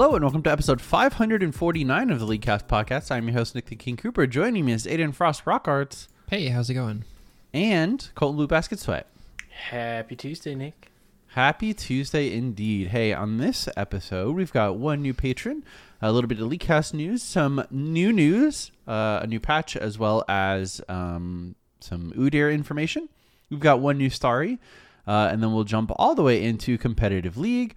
Hello and welcome to episode 549 of the Leaguecast podcast. I'm your host Nick the King Cooper. Joining me is Aiden Frost Rock Arts Hey, how's it going? and Colton Blue Basket Sweat. Happy Tuesday, Nick. Happy Tuesday indeed. Hey, on this episode, we've got one new patron, a little bit of Leaguecast news, some new news, uh, a new patch, as well as um, some Udyr information. We've got one new story, uh, and then we'll jump all the way into competitive league,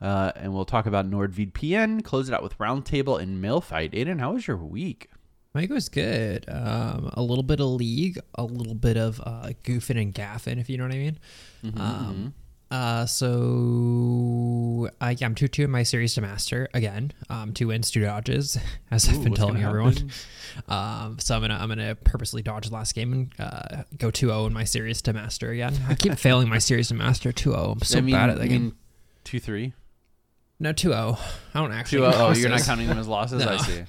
uh, and we'll talk about NordVPN, close it out with Roundtable and Mail Fight. Aiden, how was your week? My week was good. Um, a little bit of league, a little bit of uh, goofing and gaffing, if you know what I mean. um, uh, so uh, yeah, I'm two two in my series to master again. Um, two wins, two dodges, as I've been telling everyone. Um, so I'm gonna I'm gonna purposely dodge the last game and uh, go 2-0 in my series to master again. I keep failing my series to master 2-0. I'm so I mean, bad at that I game. mean, 2 3. No 2-0. I don't actually. 2 have Oh, you're not counting them as losses? I see.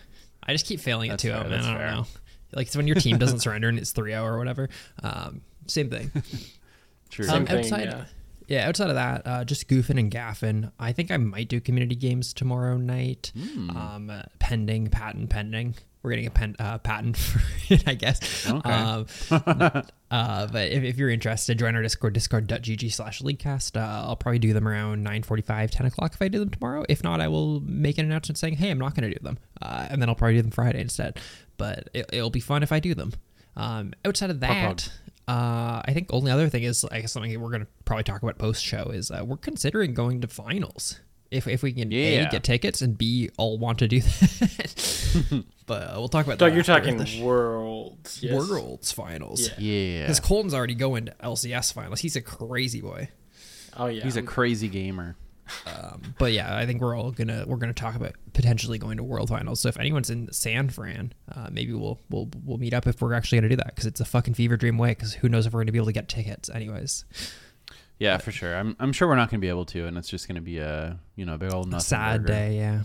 I just keep failing at That's 2 fair, 0, man. I don't fair. know. Like, it's when your team doesn't surrender and it's 3 0 or whatever. Um, same thing. True. Um, thing, outside, yeah. yeah. outside of that, uh, just goofing and gaffing. I think I might do community games tomorrow night. Hmm. Um, uh, pending, patent pending. We're getting a pen, uh, patent for it, I guess. Okay. Um, uh, but if, if you're interested, join our Discord, discord.gg slash leaguecast. Uh, I'll probably do them around 9.45, 10 o'clock if I do them tomorrow. If not, I will make an announcement saying, hey, I'm not going to do them. Uh, and then I'll probably do them Friday instead. But it, it'll be fun if I do them. Um, outside of that, uh, I think only other thing is, I guess something we're going to probably talk about post show is uh, we're considering going to finals. If, if we can Yeah. A, get tickets and B, all want to do that. but uh, we'll talk about Doug, that you're talking the sh- worlds. Yes. Worlds finals. Yeah. Yeah. Because Colton's already going to LCS finals. He's a crazy boy. Oh yeah. He's a crazy gamer. But yeah, I think we're all gonna we're gonna talk about potentially going to World Finals. So if anyone's in San Fran, uh, maybe we'll we'll we'll meet up if we're actually gonna do that because it's a fucking fever dream way. Because who knows if we're gonna be able to get tickets, anyways. Yeah, for sure. I'm I'm sure we're not going to be able to, and it's just going to be a you know a big old nothing Sad burger. day, yeah.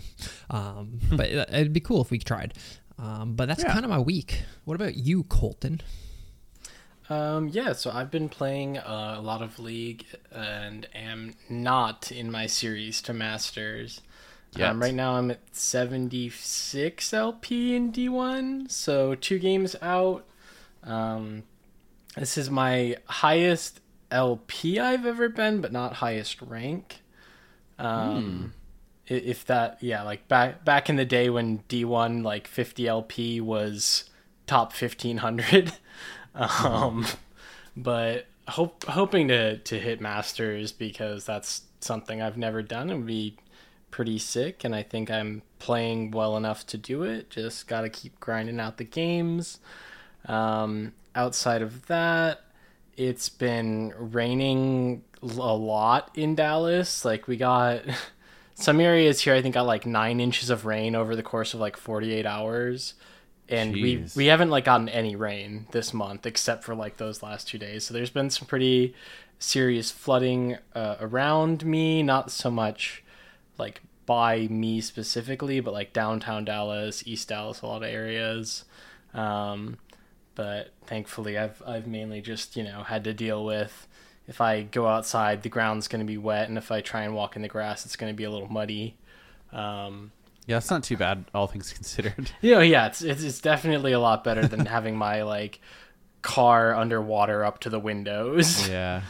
Um, but it- it'd be cool if we tried. Um, but that's Yeah. kind of my week. What about you, Colton? Um, yeah, so I've been playing uh, a lot of League and am not in my series to Masters. Yet. Um, right now I'm at 76 LP in D1, so two games out. Um, this is my highest LP I've ever been, but not highest rank. Um, i If that, yeah, like back back in the day when D1 like 50 LP was top 1500. um, but hope hoping to to hit masters because that's something I've never done and would be pretty sick. And I think I'm playing well enough to do it. Just got to keep grinding out the games. Um, outside of that, it's been raining a lot in Dallas. Like we got some areas here. I think got like nine inches of rain over the course of like 48 hours, and we we haven't like gotten any rain this month except for like those last two days. So there's been some pretty serious flooding uh, around me. Not so much like by me specifically, but like downtown Dallas, East Dallas, a lot of areas. Um, but thankfully, I've I've mainly just you know had to deal with if I go outside, the ground's going to be wet, and if I try and walk in the grass, it's going to be a little muddy. Um, Yeah, it's not too bad, all things considered. you know, yeah, it's, it's it's definitely a lot better than having my like car underwater up to the windows. yeah.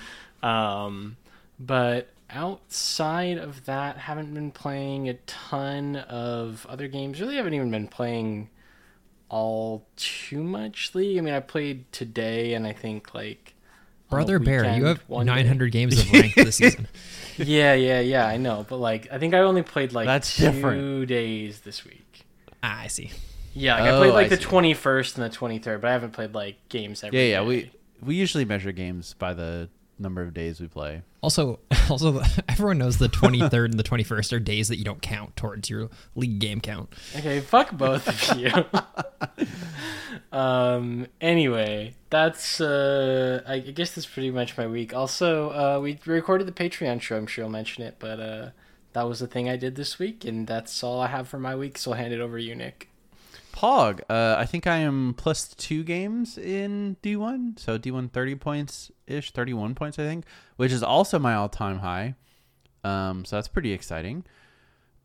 Um, but outside of that, haven't been playing a ton of other games. Really, haven't even been playing all too much League. I mean, I played today, and I think like on a Brother Bear, you have one day. 900 games of ranked this season. Yeah, yeah, yeah. I know, but like, I think I only played like That's two different. days this week. Ah, I see. Yeah, like Oh, I played like I the twenty first and the twenty third, but I haven't played like games every Yeah, yeah. day. We we usually measure games by the number of days we play. Also, also, everyone knows the 23rd and the 21st are days that you don't count towards your league game count. Okay, fuck both of you. um. Anyway, that's. Uh. I guess that's pretty much my week. Also, uh, we recorded the Patreon show. I'm sure I'll mention it, but uh, that was the thing I did this week, and that's all I have for my week. So I'll hand it over to you, Nick. Pog, uh, I think I am plus two games in D1, so D1 30 points ish, 31 points, I think, which is also my all time high. Um, so that's pretty exciting.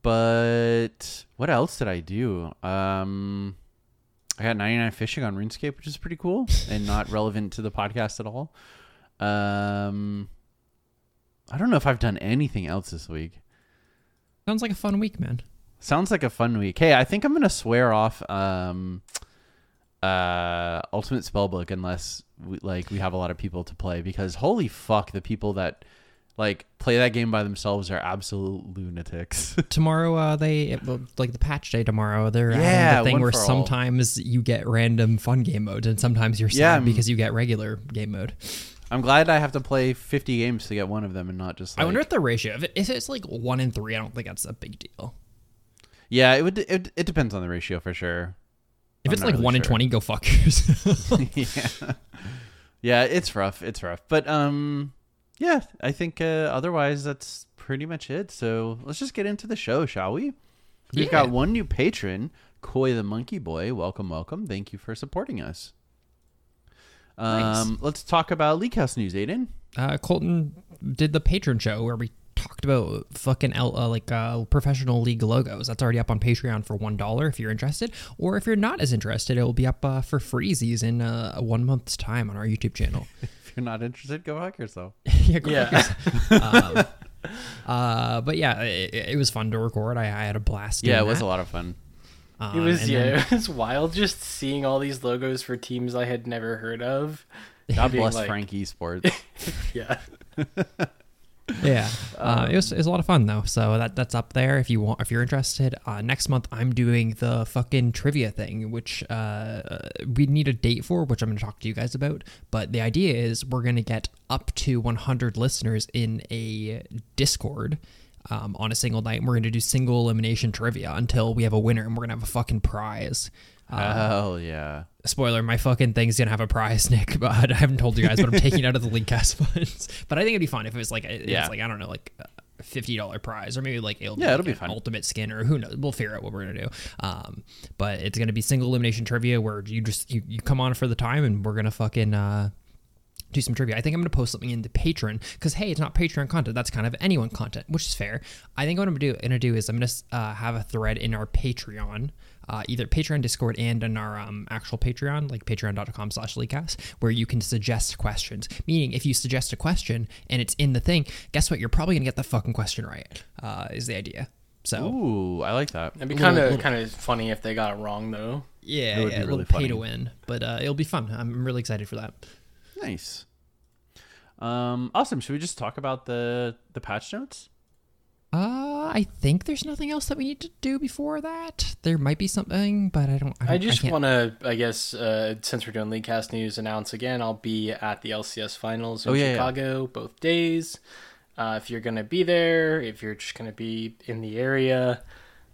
But what else did I do? Um, I got 99 fishing on RuneScape, which is pretty cool and not relevant to the podcast at all. Um, I don't know if I've done anything else this week. Sounds like a fun week, man. Sounds like a fun week. Hey, I think I'm gonna swear off um uh Ultimate Spellbook unless we, like we have a lot of people to play because holy fuck the people that like play that game by themselves are absolute lunatics. Tomorrow, uh, they like the patch day tomorrow. They're Yeah, the thing where for all. sometimes you get random fun game modes, and sometimes you're sad Yeah, because you get regular game mode. I'm glad I have to play 50 games to get one of them and not just like I wonder if the ratio. If it's like one in three, I don't think that's a big deal. Yeah, it would it, it depends on the ratio for sure. If I'm it's like really one in twenty, go fuck yourself. yeah. Yeah, it's rough. It's rough. But um yeah, I think uh, otherwise that's pretty much it. So let's just get into the show, shall we? We've Yeah. got one new patron, Koi the Monkey Boy. Welcome, welcome. Thank you for supporting us. Um, Nice. let's talk about Leaguecast news, Aiden. uh, Colton did the patron show where we talked about fucking L, uh, like uh, professional league logos. That's already up on Patreon for one dollar if you're interested, or if you're not as interested, it will be up uh, for freezies in uh, a one month's time on our YouTube channel. If you're not interested, go fuck yourself. yeah, go fuck Yeah. yourself. um, uh, but yeah, it, it was fun to record. I, I had a blast. Yeah, it was that. a lot of fun. Um, It was yeah, then- it was wild just seeing all these logos for teams I had never heard of. God bless like- Frank Esports. Yeah. Yeah, uh, it was it was a lot of fun though. So that that's up there if you want if you're interested. Uh, next month I'm doing the fucking trivia thing, which uh, we need a date for, which I'm going to talk to you guys about. But the idea is we're going to get up to 100 listeners in a Discord. Um, on a single night, and we're going to do single elimination trivia until we have a winner, and we're going to have a fucking prize. Uh, Hell yeah. spoiler, my fucking thing's gonna have a prize, Nick. But I haven't told you guys, but I'm taking it out of the Leaguecast funds. But I think it'd be fun if it was like, a, Yeah. it's like I don't know, like a fifty dollar prize, or maybe like it'll Yeah, be it'll like be an fun. ultimate skin, or who knows? We'll figure out what we're gonna do. Um, but it's gonna be single elimination trivia where you just you, you come on for the time, and we're gonna fucking uh do some trivia. I think I'm going to post something in the Patreon because hey, it's not Patreon content. That's kind of anyone content, which is fair. I think what I'm going to do is I'm going to uh, have a thread in our Patreon, uh, either Patreon, Discord, and on our um, actual Patreon, like patreon.com slash leaguecast, where you can suggest questions. Meaning, if you suggest a question and it's in the thing, guess what? You're probably going to get the fucking question right. Uh, is the idea. So Ooh, I like that. It'd be kind of kind of funny if they got it wrong though. yeah, It would yeah be a really little pay funny. to win, but uh, it'll be fun. I'm really excited for that. Nice. Um, awesome. Should we just talk about the the patch notes? Uh, I think there's nothing else that we need to do before that. There might be something, but I don't. I, don't, I just want to, I guess, uh, since we're doing Leaguecast news, announce again. I'll be at the LCS finals in Oh, yeah, yeah. Chicago both days. Uh, if you're gonna be there, if you're just gonna be in the area,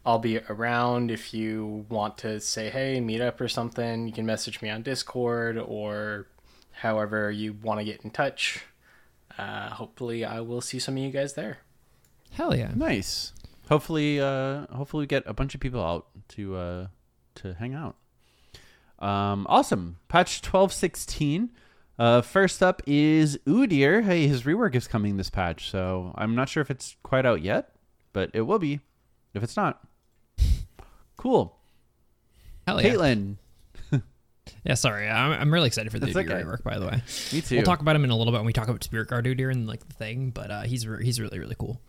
I'll be around. If you want to say hey, meet up or something, you can message me on Discord or however you want to get in touch. Uh, hopefully, I will see some of you guys there. Hell yeah. Nice. Hopefully, uh, hopefully we get a bunch of people out to uh, to hang out. Um, awesome. Patch twelve sixteen. Uh, first up is Udyr. Hey, his rework is coming this patch, so I'm not sure if it's quite out yet, but it will be. If it's not, cool. Hell yeah. Caitlyn, Yeah, sorry. I'm, I'm really excited for the That's Udyr okay. rework, by the way. me too. We'll talk about him in a little bit when we talk about Spirit Guard Udyr and like the thing, but uh, he's re- he's really really cool.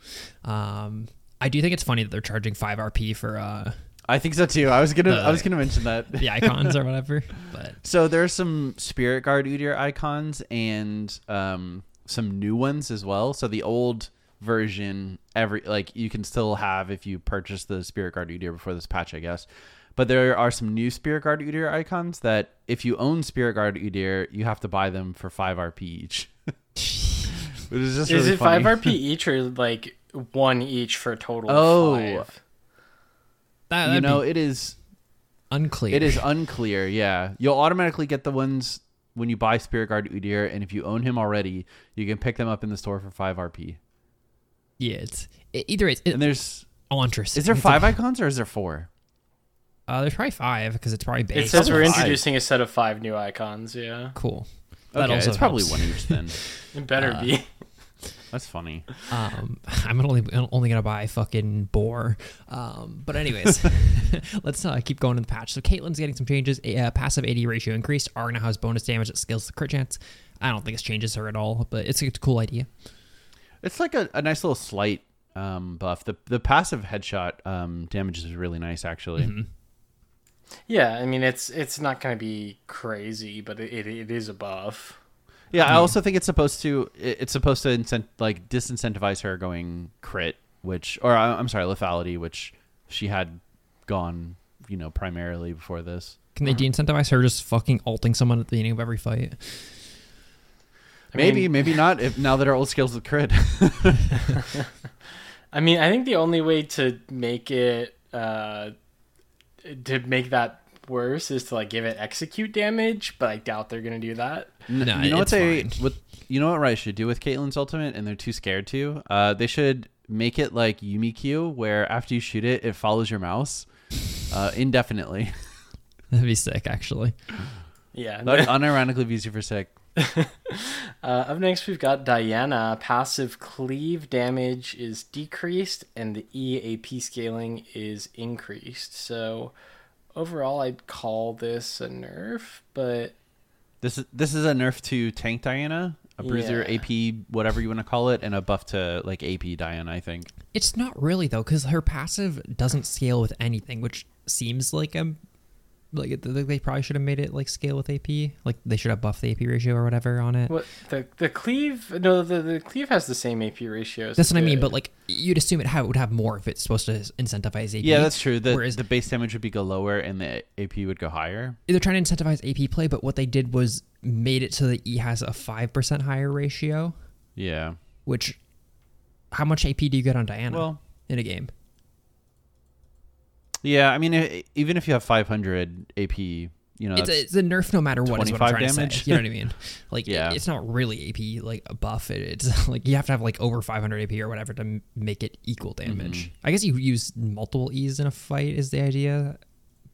Um, I do think it's funny that they're charging five RP for uh I think so too. I was gonna, I was gonna mention that. the icons or whatever, but So there's some Spirit Guard Udyr icons and um, some new ones as well. So the old version, every like you can still have if you purchase the Spirit Guard Udyr before this patch, I guess. But there are some new Spirit Guard Udyr icons that if you own Spirit Guard Udyr, you have to buy them for five RP each. Which is just Is really it five. RP each or like one each for a total Oh. of five? That, you know, it is unclear. it is unclear. Yeah, you'll automatically get the ones when you buy Spirit Guard Udyr, and if you own him already, you can pick them up in the store for five RP. Yeah, it's it, either it's it, And there's Elantris. is there five icons or is there four? Uh, there's probably five because it's probably based. It says we're five. introducing a set of five new icons. Yeah, Cool. Okay, it's probably helps. one each then. it better Uh, be. That's funny. Um, I'm only only gonna buy fucking boar. Um, but anyways, let's uh, keep going in the patch. So Caitlyn's getting some changes. A uh, passive AD ratio increased. R now has bonus damage that scales the crit chance. I don't think this changes her at all, but it's a cool idea. It's like a, a nice little slight um, buff. The the passive headshot um, damage is really nice actually. Mm-hmm. Yeah, I mean it's it's not going to be crazy, but it, it, it is a buff. Yeah, I also think it's supposed to it- it's supposed to incent like disincentivize her going crit, which or I- I'm sorry, lethality, which she had gone, you know, primarily before this. Can they de-incentivize her just fucking alting someone at the beginning of every fight? I maybe, mean- maybe not. If now that our old skills with crit, I mean, I think the only way to make it uh, to make that worse is to like give it execute damage, but I doubt they're going to do that. No, you know what it's they fine. what you know what Riot should do with Caitlyn's ultimate, and they're too scared to. Uh, they should make it like Yuumi Q, where after you shoot it, it follows your mouse uh, indefinitely. That'd be sick, actually. Yeah. That unironically views you for sick. Uh, up next, we've got Diana. Passive cleave damage is decreased, and the EAP scaling is increased. So, overall, I'd call this a nerf, but This is this is a nerf to tank Diana, a bruiser Yeah. AP, whatever you want to call it, and a buff to like AP Diana. I think. It's not really though, because her passive doesn't scale with anything, which seems like a like they probably should have made it like scale with AP. Like they should have buffed the AP ratio or whatever on it. what the the cleave? No, the the cleave has the same AP ratio. That's what I mean. But like you'd assume it ha- would have more if it's supposed to incentivize AP. Yeah, that's true. The Whereas the base damage would be go lower, and the AP would go higher. they're trying to incentivize AP play, but what they did was made it so that E has a five percent higher ratio. Yeah. Which, how much AP do you get on Diana Well, in a game? Yeah. I mean, e- even if you have 500 AP, you know, it's, a, it's a nerf no matter what. Is what I'm 25 trying to damage? say. You know what I mean? Like, Yeah. it's not really AP like a buff. It, it's like you have to have like over 500 AP or whatever to m- make it equal damage. Mm-hmm. I guess you use multiple E's in a fight is the idea,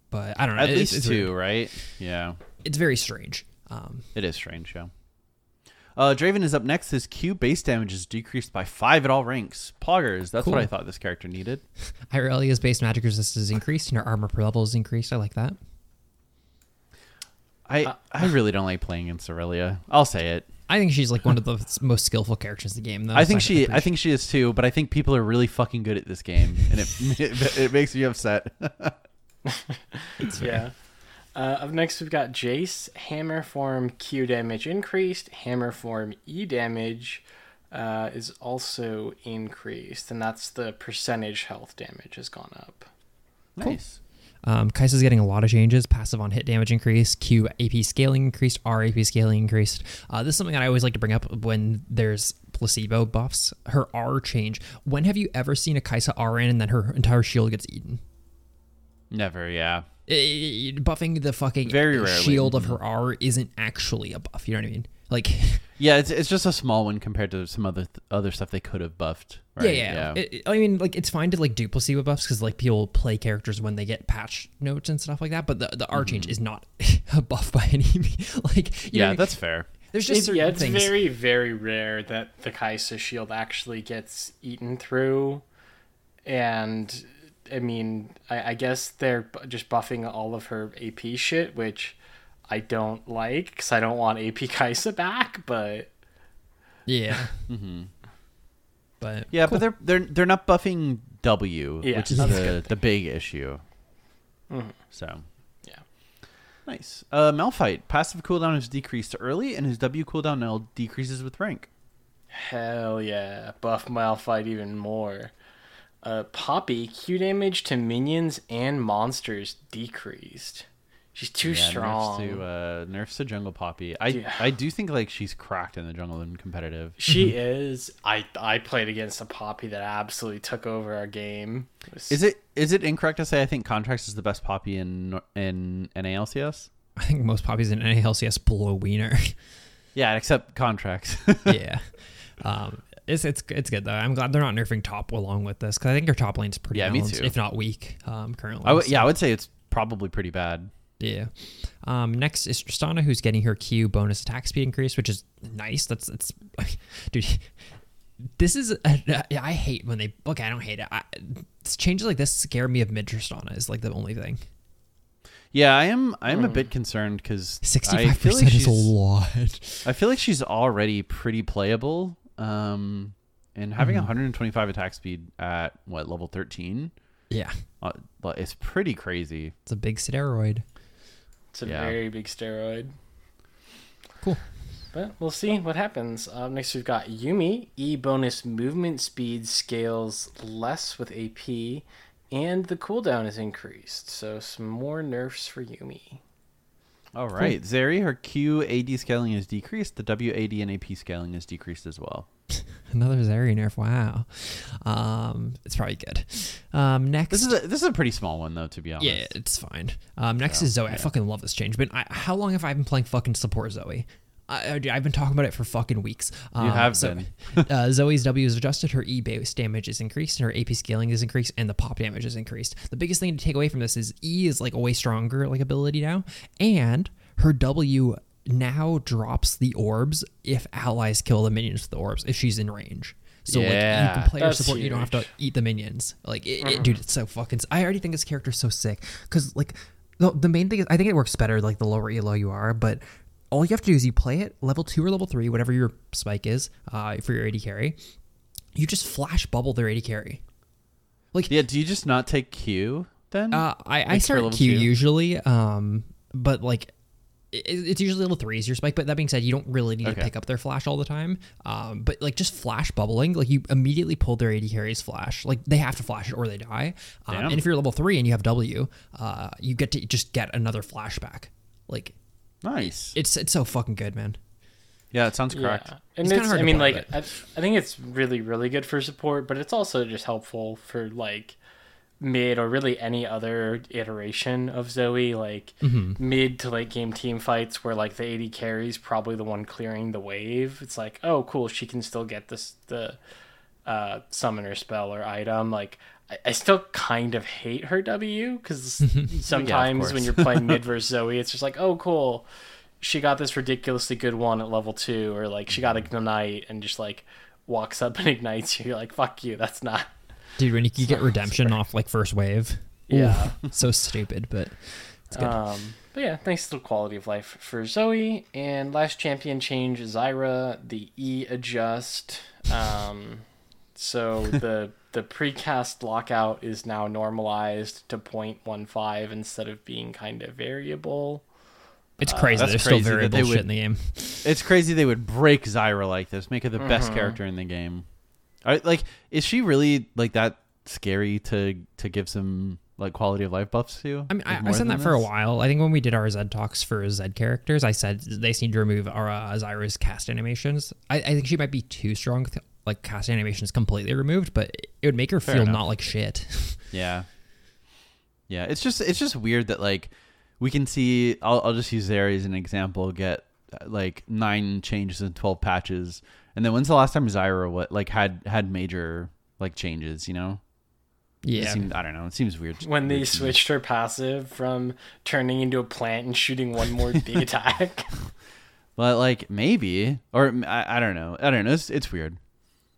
but I don't know. at least two, weird. right? Yeah. It's very strange. Um, It is strange, yeah. Uh, Draven is up next. His Q base damage is decreased by five at all ranks. Poggers, that's what I thought this character needed. Irelia's base magic resistance is increased and her armor per level is increased. I like that. I I really don't like playing against Irelia. I'll say it. I think she's like one of the most skillful characters in the game. Though, I think so she I appreciate- think she is too, but I think people are really fucking good at this game, and it it, it makes me upset. yeah. Uh, up next, we've got Jace. Hammer form Q damage increased. Hammer form E damage uh, is also increased, and that's the percentage health damage has gone up. nice. Um, Kaisa's getting a lot of changes. Passive on hit damage increased. Q AP scaling increased. R AP scaling increased. Uh, this is something that I always like to bring up when there's placebo buffs. Her R change. When have you ever seen a Kaisa R in and then her entire shield gets eaten? Never, yeah. I- I- buffing the fucking Very rarely. Mm-hmm. shield of her R isn't actually a buff. You know what I mean? Like, Yeah, it's it's just a small one compared to some other other stuff they could have buffed. Right? yeah, yeah. It- it- I mean, like it's fine to like do placebo buffs because like people play characters when they get patch notes and stuff like that. But the the R change is not a buff by any means. Like, you know what I Mm-hmm. yeah, mean? that's fair. there's just It's, certain yeah, it's things. very, very rare that the Kaisa shield actually gets eaten through. And, I mean, I, I guess they're just buffing all of her AP shit, which I don't like because I don't want AP Kaisa back, but Yeah. But Yeah, cool. but they're they're they're not buffing W, Yeah, which is the the big issue. Mhm. So Yeah. nice. Uh, Malphite passive cooldown is decreased early, and his W cooldown now decreases with rank. Hell yeah. Buff Malphite even more. Uh, Poppy, Q damage to minions and monsters decreased. She's too Yeah, strong. Nerfs to uh, nerfs to Jungle Poppy. I Yeah. I do think like she's cracked in the jungle and competitive. She is. I I played against a Poppy that absolutely took over our game. It was- Is it is it incorrect to say I think Contractz is the best Poppy in in NALCS? I think most poppies in NALCS blow Wiener. Yeah, except Contractz. yeah. Um, it's, it's it's good though. I'm glad they're not nerfing top along with this because I think their top lane's pretty Yeah, me too. if not weak um, currently. I would so- yeah, I would say it's probably pretty bad. Yeah. Um, next is Tristana, who's getting her Q bonus attack speed increase, which is nice. That's it's, dude. This is I hate when they okay. I don't hate it. I, changes like this scare me of mid Tristana is like the only thing. Yeah, I am I am a bit concerned because sixty-five percent like is a lot. I feel like she's already pretty playable. Um, and having Mm-hmm. 125 attack speed at what level 13, Yeah, uh, it's pretty crazy. it's a big steroid. It's a Yeah. very big steroid. Cool. But we'll see what happens. Uh, next, we've got Yuumi. E bonus movement speed scales less with AP, and the cooldown is increased. So, some more nerfs for Yuumi. All right, Zeri, her Q AD scaling is decreased. The W AD and AP scaling is decreased as well. Another Zeri nerf. Wow. Um, it's probably good. Um, next. This is a this is a pretty small one though, to be honest. Yeah, it's fine. Um, next is Zoe. I fucking love this change. But I, how long have I been playing fucking support Zoe? I, I've been talking about it for fucking weeks. Um, have so, been. uh, Zoe's W is adjusted. Her E base damage is increased, and her AP scaling is increased, and the pop damage is increased. The biggest thing to take away from this is E is like a way stronger like ability now, and her W now drops the orbs if allies kill the minions with the orbs if she's in range. So like you Yeah, can play her support, you don't have to eat the minions. Like, it, it- dude, it's so fucking. I already think this character's so sick because like the, the main thing is I think it works better like the lower elo you are, but all you have to do is you play it level two or level three, whatever your spike is uh, for your AD carry. You just flash bubble their AD carry. Like yeah. Do you just not take Q then? Uh, I, I Like for start Q two? usually, um, but like it, it's usually level three is your spike. But that being said, you don't really need Okay. to pick up their flash all the time. Um, but like just flash bubbling, like you immediately pull their AD carries flash. Like they have to flash it or they die. Um, and if you're level three and you have W, uh, you get to just get another flashback. Like nice. it's it's so fucking good, man. yeah, it sounds correct. Yeah. And It's kinda it's, hard I mean, play, like, but- I, I think it's really, really good for support, but it's also just helpful for, like, mid or really any other iteration of Zoe, like, Mm-hmm. mid to late game team fights where, like, the AD carries probably the one clearing the wave. It's like, oh, cool, she can still get this, the uh, summoner spell or item. Like, I, still kind of hate her W because sometimes when you're playing mid versus Zoe, it's just like, oh, cool she got this ridiculously good one at level two, or like she got ignite and just like walks up and ignites you. You're like, fuck you, that's not. Dude, when you, you get redemption off like first wave, Yeah. so stupid, but it's good. Um, but yeah, thanks to the quality of life for Zoe. And last champion change, Zyra, the E adjust. Um, so the the precast lockout is now normalized to 0.15 instead of being kind of variable. it's crazy. that's There's crazy still that variable they shit would- in the game. It's crazy they would break Zyra like this, make her the Mm-hmm. best character in the game. I, like, is she really like that scary to to give some like quality of life buffs to? I mean, Like, I, I said than that for a while. I think when we did our Z talks for Z characters, I said they just need to remove our uh, Zyra's cast animations. I, I think she might be too strong, with, like cast animations completely removed, but it would make her feel enough. not like shit. Yeah. Yeah, it's just it's just weird that like we can see. I'll I'll just use Zeri as an example. Get like nine changes and twelve patches, and then when's the last time Zyra what like had had major like changes? You know. It yeah, seemed- I don't know. It seems weird. When they weird switched her passive from turning into a plant and shooting one more big attack. But like maybe, or I, I don't know. I don't know. It's it's weird.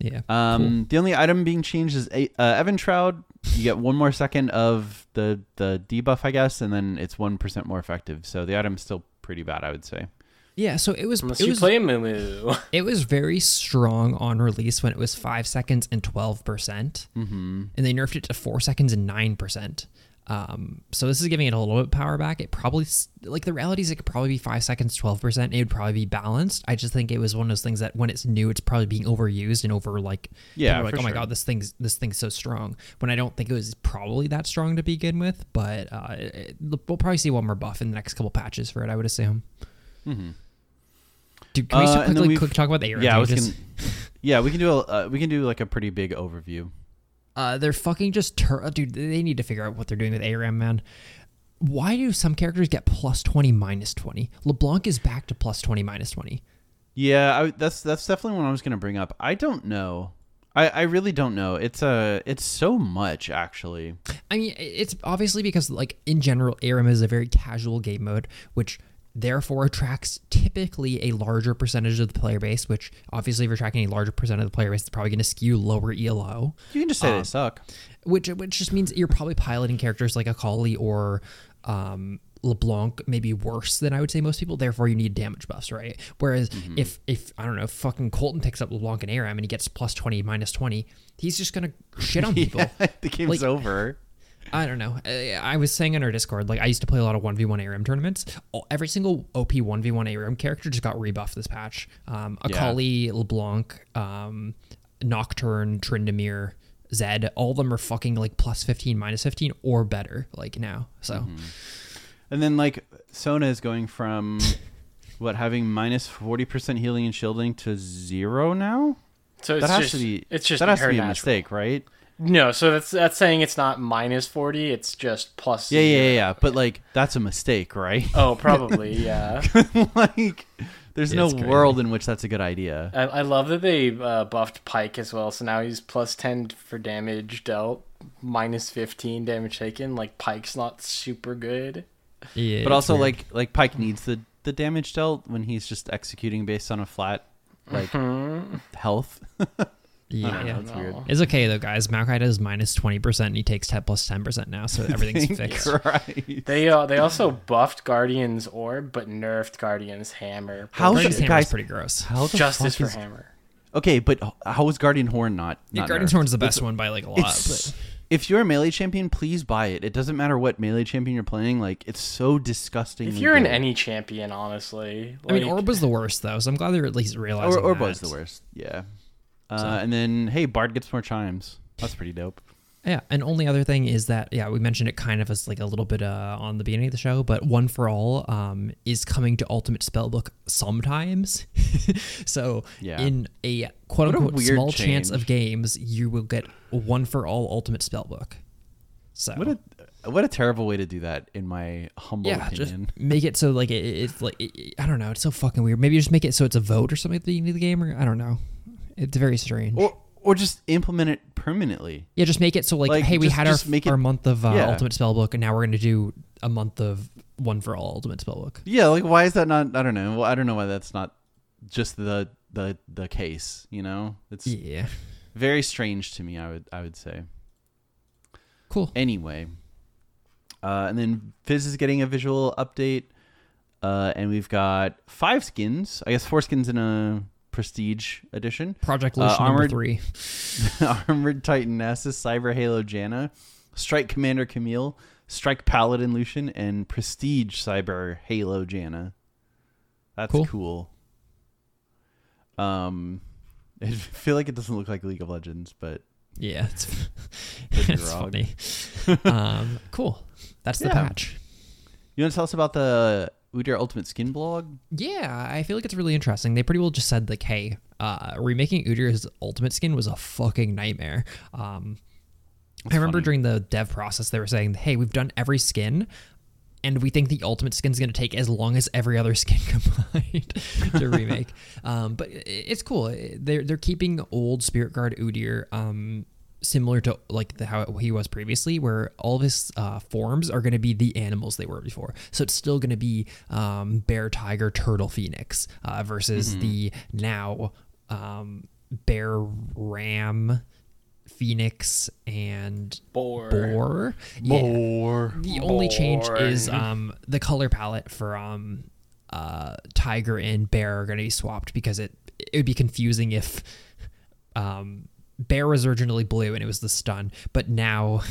Yeah. Um, the only item being changed is a, uh, Evenshroud. You get one more second of the the debuff, I guess, and then it's one percent more effective. So the item's still pretty bad, I would say. yeah, so it was Unless it you was play a Moo it was very strong on release when it was five seconds and twelve percent, mm-hmm. and they nerfed it to four seconds and nine percent. Um, so this is giving it a little bit of power back. It probably like the reality is it could probably be five seconds, twelve percent. It would probably be balanced. I just think it was one of those things that when it's new, it's probably being overused and over like Yeah, like oh my sure. god, this thing's this thing's so strong. When I don't think it was probably that strong to begin with, but uh, it, it- we'll probably see one more buff in the next couple patches for it. I would assume. Dude, can we Uh, and quickly quick talk about the ARAM yeah, I was gonna, yeah, we can do a uh, we can do like a pretty big overview. Uh, they're fucking just tur- uh, dude. They need to figure out what they're doing with ARAM, man. Why do some characters get plus twenty, minus twenty? LeBlanc is back to plus twenty, minus twenty. Yeah, I, that's that's definitely what I was gonna bring up. I don't know. I, I really don't know. It's a it's so much actually. I mean, it's obviously because, like, in general, ARAM is a very casual game mode, which therefore attracts typically a larger percentage of the player base. Which obviously, if you're tracking a larger percent of the player base, it's probably going to skew lower ELO. You can just say Um, they suck. which which just means you're probably piloting characters like Akali or um, LeBlanc maybe worse than I would say most people. Therefore, you need damage buffs, right? Whereas Mm-hmm. if if I don't know, fucking Colton picks up LeBlanc and ARAM and he gets plus twenty, minus twenty, he's just gonna shit on people. Yeah, the game's Like- over. I don't know. I, I was saying on our Discord, like I used to play a lot of one v one ARAM tournaments. All- Every single OP one v one ARAM character just got rebuffed this patch. Um, Yeah. Akali, LeBlanc, um, Nocturne, Tryndamere, Zed, all of them are fucking like plus fifteen, minus fifteen, or better. Like now, so Mm-hmm. And then like Sona is going from what having minus forty percent healing and shielding to zero now. So it's that has just to be it's just that has to her be a mistake, right? No, so that's that's saying it's not minus forty. It's just plus. Yeah, yeah, zero. yeah, yeah. But like that's a mistake, right? Oh, probably yeah. like there's no crazy. world in which that's a good idea. I, I love that they uh, buffed Pyke as well. So now he's plus ten for damage dealt, minus fifteen damage taken. Like Pyke's not super good. yeah. but also weird. like like Pyke needs the the damage dealt when he's just executing based on a flat like health. yeah, know, it's weird. It's okay though, guys. Maokai does minus twenty percent, and he takes ten plus ten percent now, so everything's Thank fixed. Christ. They uh, they also buffed Guardian's Orb, but nerfed Guardian's Hammer. How's Guardian's Hammer is guys- pretty gross. How the Justice fuck for is- Hammer? Okay, but how is Guardian Horn not? Yeah, not Guardian's nerfed? Horn's the best one by like a lot. But if you're a melee champion, please buy it. It doesn't matter what melee champion you're playing. Like it's so disgusting. If you're in any champion, honestly, I mean, Orb was the worst though, so I'm glad they're at least realizing. or, or that. was the worst. Yeah. Uh, So- And then hey, Bard gets more chimes. That's pretty dope. Yeah, and only other thing is that yeah, we mentioned it kind of as like a little bit uh, on the beginning of the show, but One for All um, is coming to Ultimate Spellbook sometimes. so Yeah. in a quote what unquote weird small chance of games, you will get One for All Ultimate Spellbook. So What a what a terrible way to do that, in my humble yeah, just opinion. make it so like it, it's like it, it- I don't know, it's so fucking weird. Maybe just make it so it's a vote or something at the beginning of the game, or I don't know. It's very strange. Or or just implement it permanently. Yeah, just make it so like, Like, hey, we just- had just our, make it- our month of uh, yeah. Ultimate Spellbook, and now we're going to do a month of one for all Ultimate Spellbook. Yeah, like why is that not? I don't know. Well, I don't know why that's not just the the the case. You know, it's Yeah, very strange to me. I would I would say. cool. Anyway, uh, and then Fizz is getting a visual update, uh, and we've got five skins. I guess four skins in a prestige edition. Project Uh, Lucian number Armored- three. Armored Titan Nasus, Cyber Halo Janna, Strike Commander Camille, Strike Paladin Lucian, and Prestige Cyber Halo Janna. That's Cool. cool. Um, I feel like it doesn't look like League of Legends, but Yeah, it's, it's funny. um, cool. That's the Yeah. patch. you want to tell us about the Udyr Ultimate Skin blog? Yeah, I feel like it's really interesting. They pretty well just said like, hey, uh, remaking Udyr's ultimate skin was a fucking nightmare. Um, I remember funny. during the dev process they were saying, hey, we've done every skin. And we think the ultimate skin is going to take as long as every other skin combined to remake. um, but it's cool. They're they're keeping old Spirit Guard Udyr um, similar to like the, how he was previously, where all of his uh, forms are going to be the animals they were before. So it's still going to be um, bear, tiger, turtle, phoenix uh, versus the now um, bear, ram, phoenix, and Boar. boar. Yeah. Or The only change is um the color palette for um uh tiger and bear are going to be swapped because it it would be confusing if um bear was originally blue and it was the stun, but now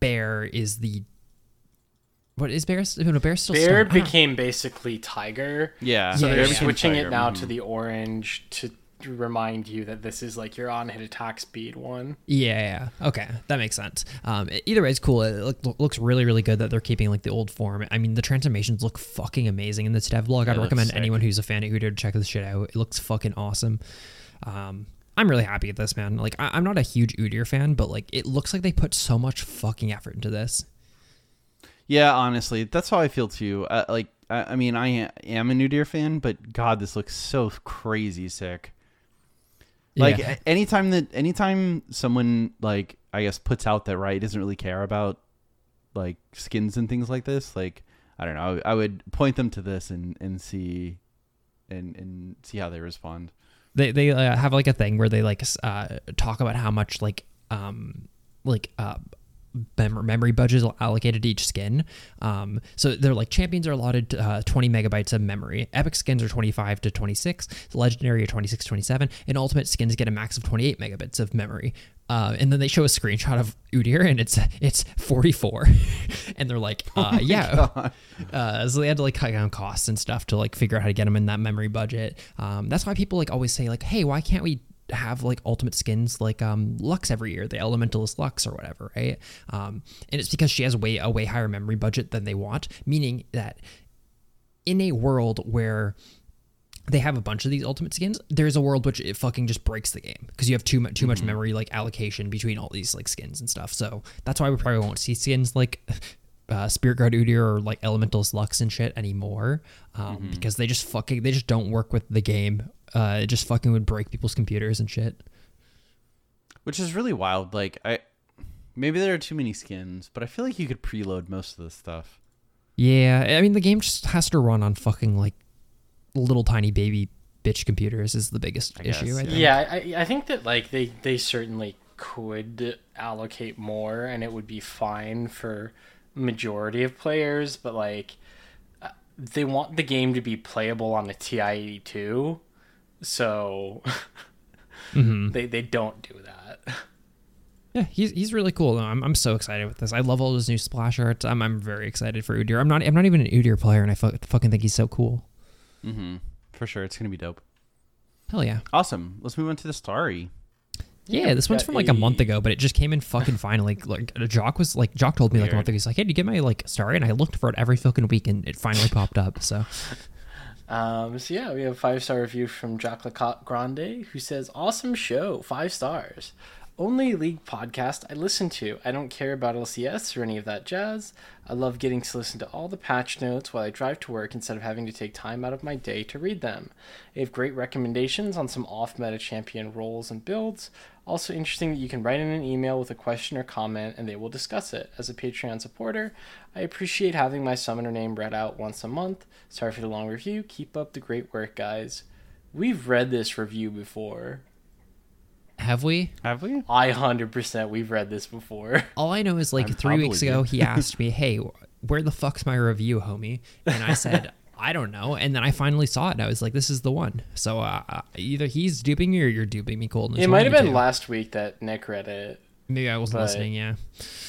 Bear is the what is Bear? No, Bear's still Bear Storm. became basically Tiger. Yeah. So Yeah, they're yeah. switching Tiger, it now mhm. to the orange to remind you that this is like your on hit attack speed one. Yeah, yeah. Okay, that makes sense. Um, either way, it's cool. It look, looks really, really good that they're keeping like the old form. I mean, the transformations look fucking amazing in this dev blog. I'd recommend sick. anyone who's a fan of Udyr to check this shit out. It looks fucking awesome. Um, I'm really happy with this, man. Like, I, I'm not a huge Udyr fan, but like, it looks like they put so much fucking effort into this. Yeah, honestly, that's how I feel too. Uh, like, I, I mean, I am a Udyr fan, but God, this looks so crazy sick. Like, Yeah. anytime that anytime someone like I guess puts out that right doesn't really care about like skins and things like this. Like, I don't know. I, I would point them to this and and see and and see how they respond. They they uh, have like a thing where they like uh, talk about how much like um like uh mem- memory budget is allocated to each skin. Um so they're like champions are allotted uh, 20 megabytes of memory. Epic skins are 25 to 26 legendary are 26 to 27 and ultimate skins get a max of 28 megabits of memory uh, and then they show a screenshot of Udyr and it's it's 44 and they're like uh, yeah uh, so they had to like cut down costs and stuff to like figure out how to get them in that memory budget. Um, that's why people like always say like, hey, why can't we have like ultimate skins like um Lux every year, the Elementalist Lux or whatever, right? Um, and it's because she has way a way higher memory budget than they want, meaning that in a world where they have a bunch of these ultimate skins. There's a world which it fucking just breaks the game because you have too much too much memory like allocation between all these like skins and stuff. So that's why we probably won't see skins like uh, Spirit Guard Udyr or like Elementals Lux and shit anymore um, because they just fucking they just don't work with the game. Uh, it just fucking would break people's computers and shit. which is really wild. Like I, maybe there are too many skins, but I feel like you could preload most of this stuff. Yeah, I mean the game just has to run on fucking like little tiny baby bitch computers is the biggest guess, issue. I think. Yeah, I, I think that like they they certainly could allocate more and it would be fine for majority of players, but like uh, they want the game to be playable on a TI-82, so they they don't do that. Yeah, he's he's really cool. though. I'm I'm so excited with this. I love all his new splash arts. I'm I'm very excited for Udyr. I'm not I'm not even an Udyr player, and I fu- fucking think he's so cool. Mm-hmm. For sure, it's gonna be dope. Hell yeah. Awesome. Let's move on to the starry. Yeah, this one's from like a month ago, but it just came in fucking finally. Like Jock was like Jock told me like a Weird. month ago. He's like, "Hey, did you get my like story?" And I looked for it every fucking week, and it finally popped up. So Um, so yeah, we have a five star review from Jack Lacotte Grande who says, "Awesome show, five stars. Only league podcast I listen to. I don't care about LCS or any of that jazz. I love getting to listen to all the patch notes while I drive to work instead of having to take time out of my day to read them. They have great recommendations on some off-meta champion roles and builds. Also interesting that you can write in an email with a question or comment and they will discuss it. As a Patreon supporter, I appreciate having my summoner name read out once a month. Sorry for the long review. Keep up the great work, guys. We've read this review before. Have we? Have we? I 100% we've read this before. All I know is like I'm three weeks ago, he asked me, "Hey, where the fuck's my review, homie?" And I said, "I don't know." And then I finally saw it, and I was like, "This is the one." So uh, uh, either he's duping me or you're duping me, Colton. It might have been two. last week that Nick read it. Maybe I wasn't listening. Yeah.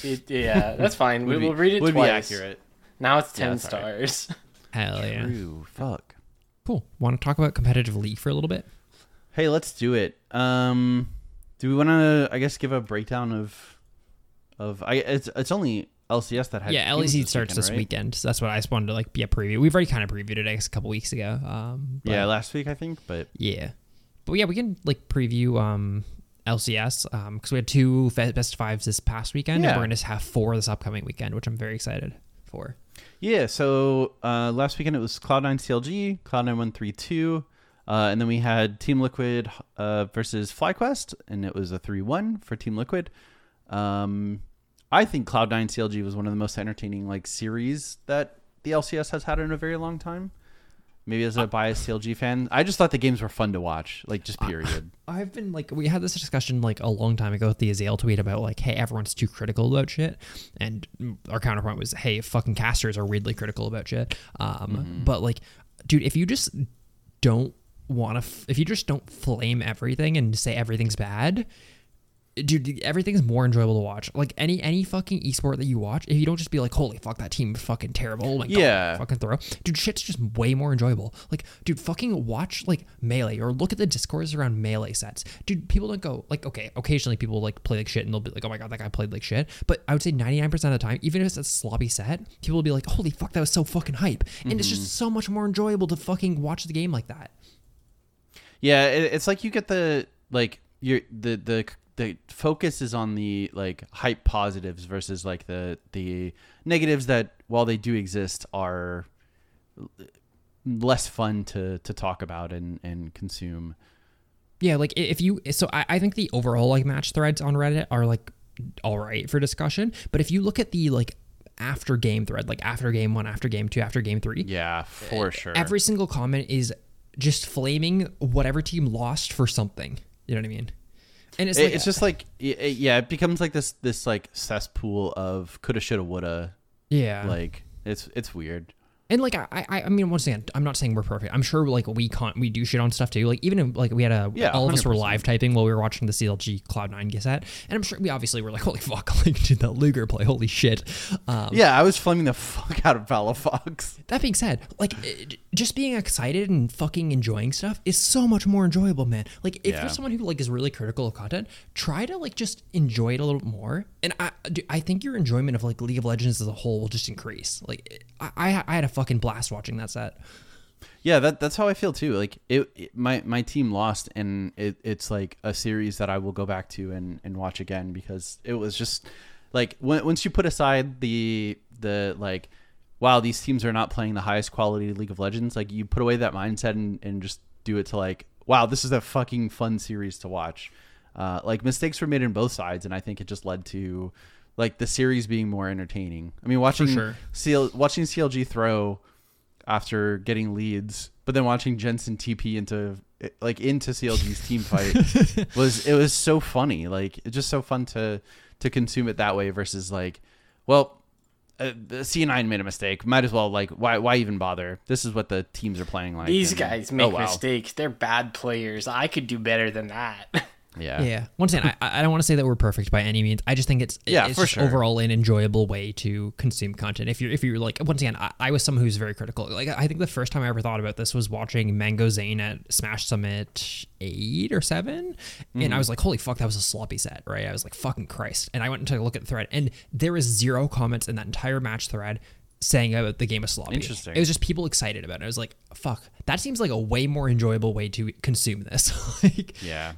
It, yeah, that's fine. we Would be- will read it would twice. be accurate. Now it's 10 Yeah, sorry. stars. Hell yeah. Ooh, fuck. Cool. Want to talk about competitive league for a little bit? Hey, let's do it. Um, do we want to? I guess give a breakdown of, of I. It's it's only LCS that had. yeah, LEC starts weekend, this right? weekend. So that's what I just wanted to like be a preview. We've already kind of previewed it I guess, a couple weeks ago. Um, Yeah, last week I think, but Yeah, but yeah, we can like preview um LCS um because we had two best fives this past weekend, Yeah. and we're gonna have four this upcoming weekend, which I'm very excited for. yeah. So uh, last weekend it was Cloud Nine CLG, Cloud Nine One Three Two, uh, and then we had Team Liquid uh, versus FlyQuest, and it was a three one for Team Liquid. Um, I think Cloud Nine CLG was one of the most entertaining like series that the LCS has had in a very long time. Maybe as a biased CLG fan, I just thought the games were fun to watch, like just period. I've been like, we had this discussion like a long time ago with the Azael tweet about like, hey, everyone's too critical about shit, and our counterpoint was, hey, fucking casters are weirdly critical about shit. Um, but like, dude, if you just don't want to, f- if you just don't flame everything and say everything's bad, dude, everything's more enjoyable to watch. Like any any fucking esport that you watch, if you don't just be like, holy fuck, that team fucking terrible. Oh my Yeah. god, fucking throw, dude. Shit's just way more enjoyable. Like, dude, fucking watch like melee or look at the discourse around melee sets, dude. People don't go like, okay, occasionally people like play like shit and they'll be like, oh my god, that guy played like shit. But I would say ninety nine percent of the time, even if it's a sloppy set, people will be like, holy fuck, that was so fucking hype, and it's Mm-hmm. just so much more enjoyable to fucking watch the game like that. Yeah, it, it's like you get the like your the the the focus is on the like hype positives versus like the the negatives that while they do exist are less fun to to talk about and and consume. Yeah, like if you so I, I think the overall like match threads on Reddit are like all right for discussion. But if you look at the like after game thread, like after game one, after game two, after game three, Yeah, for sure. every single comment is just flaming whatever team lost for something. You know what I mean? And it's It- like it's just like yeah, it becomes like this this like cesspool of coulda, shoulda, woulda. yeah, Like it's it's weird. And like I, I, I mean, once again, I'm not saying we're perfect. I'm sure like we can't, we do shit on stuff too. Like even if, like we had a, Yeah, all of us were live typing while we were watching the CLG Cloud Nine set, and I'm sure we obviously were like, holy fuck, like did that Luger play? Holy shit. Um, Yeah, I was flaming the fuck out of Palafox. That being said, like it- just being excited and fucking enjoying stuff is so much more enjoyable, man. Like if Yeah. you're someone who like is really critical of content, try to like just enjoy it a little more. And I, I think your enjoyment of like League of Legends as a whole will just increase. Like I, I, had a fucking blast watching that set. Yeah, that that's how I feel too. Like it, it- my my team lost, and it, it's like a series that I will go back to and, and watch again because it was just like when, once you put aside the the like, wow, these teams are not playing the highest quality League of Legends. Like you put away that mindset and, and just do it to like, wow, this is a fucking fun series to watch. Uh, like mistakes were made in both sides, and I think it just led to like the series being more entertaining. I mean, watching sure. CL, watching CLG throw after getting leads, but then watching Jensen TP into like into CLG's team fight was it was so funny. Like it's just so fun to to consume it that way versus like, well, uh, C9 made a mistake. Might as well like why why even bother? This is what the teams are playing like. These and- guys oh, make wow. mistakes. They're bad players. I could do better than that. Yeah. Yeah. Once again, I, I don't want to say that we're perfect by any means. I just think it's Yeah, it's for sure. overall an enjoyable way to consume content. If you're if you're like once again, I, I was someone who's very critical. Like I think the first time I ever thought about this was watching Mango Zain at Smash Summit eight or 7 and Mm-hmm. I was like, holy fuck, that was a sloppy set, right? I was like, fucking Christ. And I went and took a look at the thread, and there was zero comments in that entire match thread saying about the game was sloppy. Interesting. It was just people excited about it. I was like, fuck, that seems like a way more enjoyable way to consume this. like, Yeah.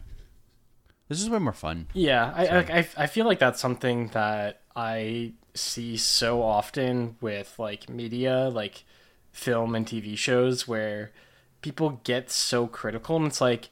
This is way more fun. Yeah, I, like, I I feel like that's something that I see so often with like media, like film and TV shows, where people get so critical, and it's like,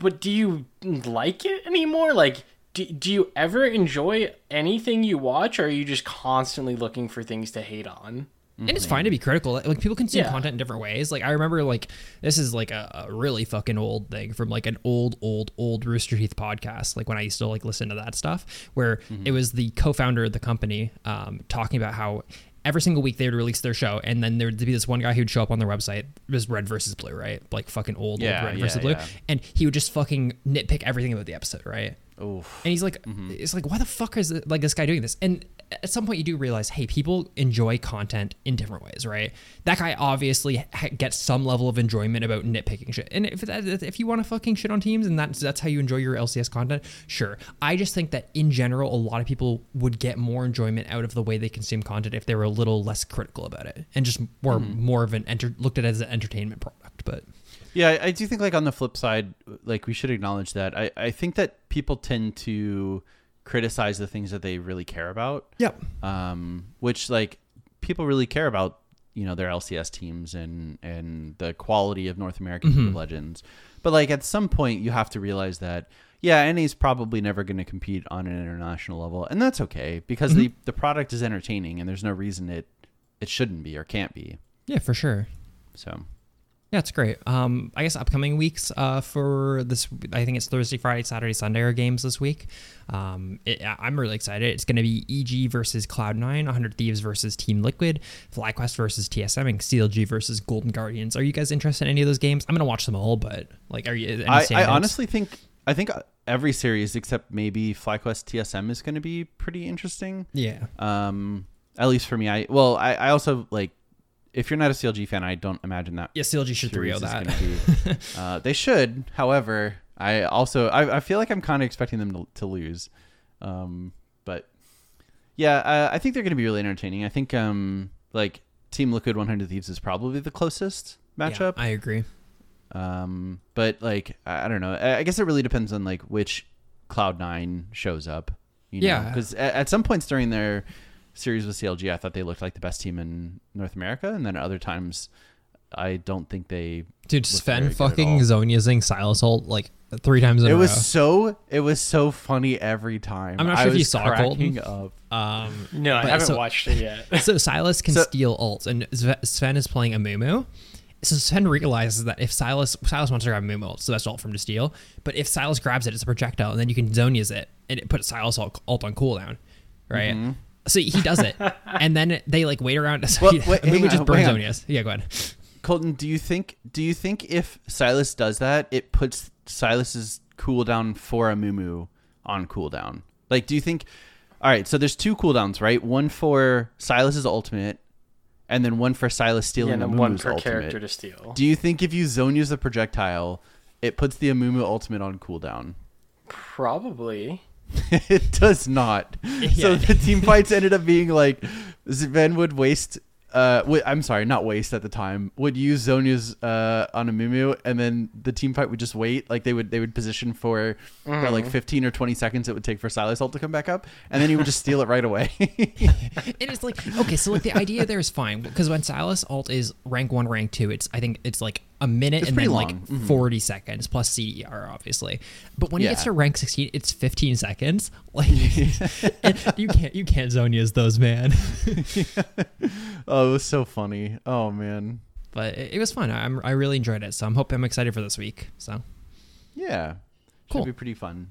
but do you like it anymore? Like, do, do you ever enjoy anything you watch, or are you just constantly looking for things to hate on? And it's fine to be critical like people consume Yeah. content in different ways like i remember like this is like a, a really fucking old thing from like an old old old rooster teeth podcast like when i used to like listen to that stuff where it was the co-founder of the company um, talking about how every single week they would release their show and then there would be this one guy who'd show up on their website it was red versus blue right like fucking old Yeah, old red yeah, versus blue and he would just fucking nitpick everything about the episode right Oof. and he's like, Mm-hmm. it's like, why the fuck is it, like this guy doing this? And at some point, you do realize, hey, people enjoy content in different ways, right? That guy obviously ha- gets some level of enjoyment about nitpicking shit. And if that, if you want to fucking shit on teams and that's that's how you enjoy your LCS content, sure. I just think that in general, a lot of people would get more enjoyment out of the way they consume content if they were a little less critical about it and just more Mm-hmm. more of an enter looked at it as an entertainment product. But Yeah, I- I do think like on the flip side, like we should acknowledge that. I, I think that people tend to criticize the things that they really care about. yep, Um, which like people really care about, you know, their LCS teams and and the quality of North American League of Legends. But like at some point you have to realize that yeah, NA's probably never going to compete on an international level, and that's okay because the the product is entertaining and there's no reason it it shouldn't be or can't be. yeah, for sure. So Yeah, it's great. Um, I guess upcoming weeks uh, for this, I think it's Thursday, Friday, Saturday, Sunday are games this week. Um, it, I'm really excited. It's going to be EG versus Cloud9, 100 Thieves versus Team Liquid, FlyQuest versus TSM, and CLG versus Golden Guardians. Are you guys interested in any of those games? I'm going to watch them all, but like, are you? I, I honestly think I think every series except maybe FlyQuest TSM is going to be pretty interesting. Yeah. Um, at least for me, I well, I, I also like if you're not a CLG fan, I don't imagine that Yeah, CLG should 3 that. be. uh, they should, however, I also I, I feel like I'm kind of expecting them to, to lose, um, but yeah, uh, I think they're going to be really entertaining. I think um like Team Liquid 100 Thieves is probably the closest Yeah, matchup. I agree. Um, but like I, I don't know. I, I guess it really depends on like which Cloud Nine shows up. You know? Yeah. because at, at some points during their series with CLG, I thought they looked like the best team in North America, and then at other times, I don't think they. Dude, look Sven very good at fucking all. Zhonyasing Sylas ult like three times in It a was row. so it was so funny every time. I'm not I sure if you saw cracking Colton. up. Um, No, I haven't so- watched it yet. so Sylas can So- steal ults, and Sve- Sven is playing Amumu. So Sven realizes that if Sylas Sylas wants to grab Mumu ult, so that's ult from to steal. But if Sylas grabs it, it's a projectile, and then you can zone use it, and it puts Sylas ult, ult on cooldown, right? So he does it, and then they like wait around. So Well, he, wait, hang Mumu on, just burns hang on. Yeah, go ahead. Colton, do you think do you think if Sylas does that, it puts Sylas's cooldown for Amumu on cooldown? Like, do you think? All right, so there's two cooldowns, right? One for Sylas's ultimate, and then one for Sylas Yeah, stealing and a then one Mumu's per ultimate. character to steal. Do you think if you zone use the projectile, it puts the Amumu ultimate on cooldown? Probably. it does not. So the team fights ended up being like Sven would waste. Uh, I'm sorry, not waste at the time. Would use Zhonya's uh, on Amumu, and then the team fight would just wait. Like they would, they would position for Mm-hmm. like 15 or 20 seconds it would take for Sylas ult to come back up, and then he would just steal it right away. And it's like okay, so like the idea there is fine because when Sylas ult is rank one, rank two, it's I think it's like a minute It's and then long. like Mhm. forty seconds plus CDR obviously. But when he gets to rank sixteen, it's fifteen seconds. Like you can't you can't zone Zhonyas those man. oh, it was so funny. Oh man, but it, it was fun. I, I'm, I really enjoyed it. So I'm hoping I'm excited for this week. So yeah, Cool. should be pretty fun.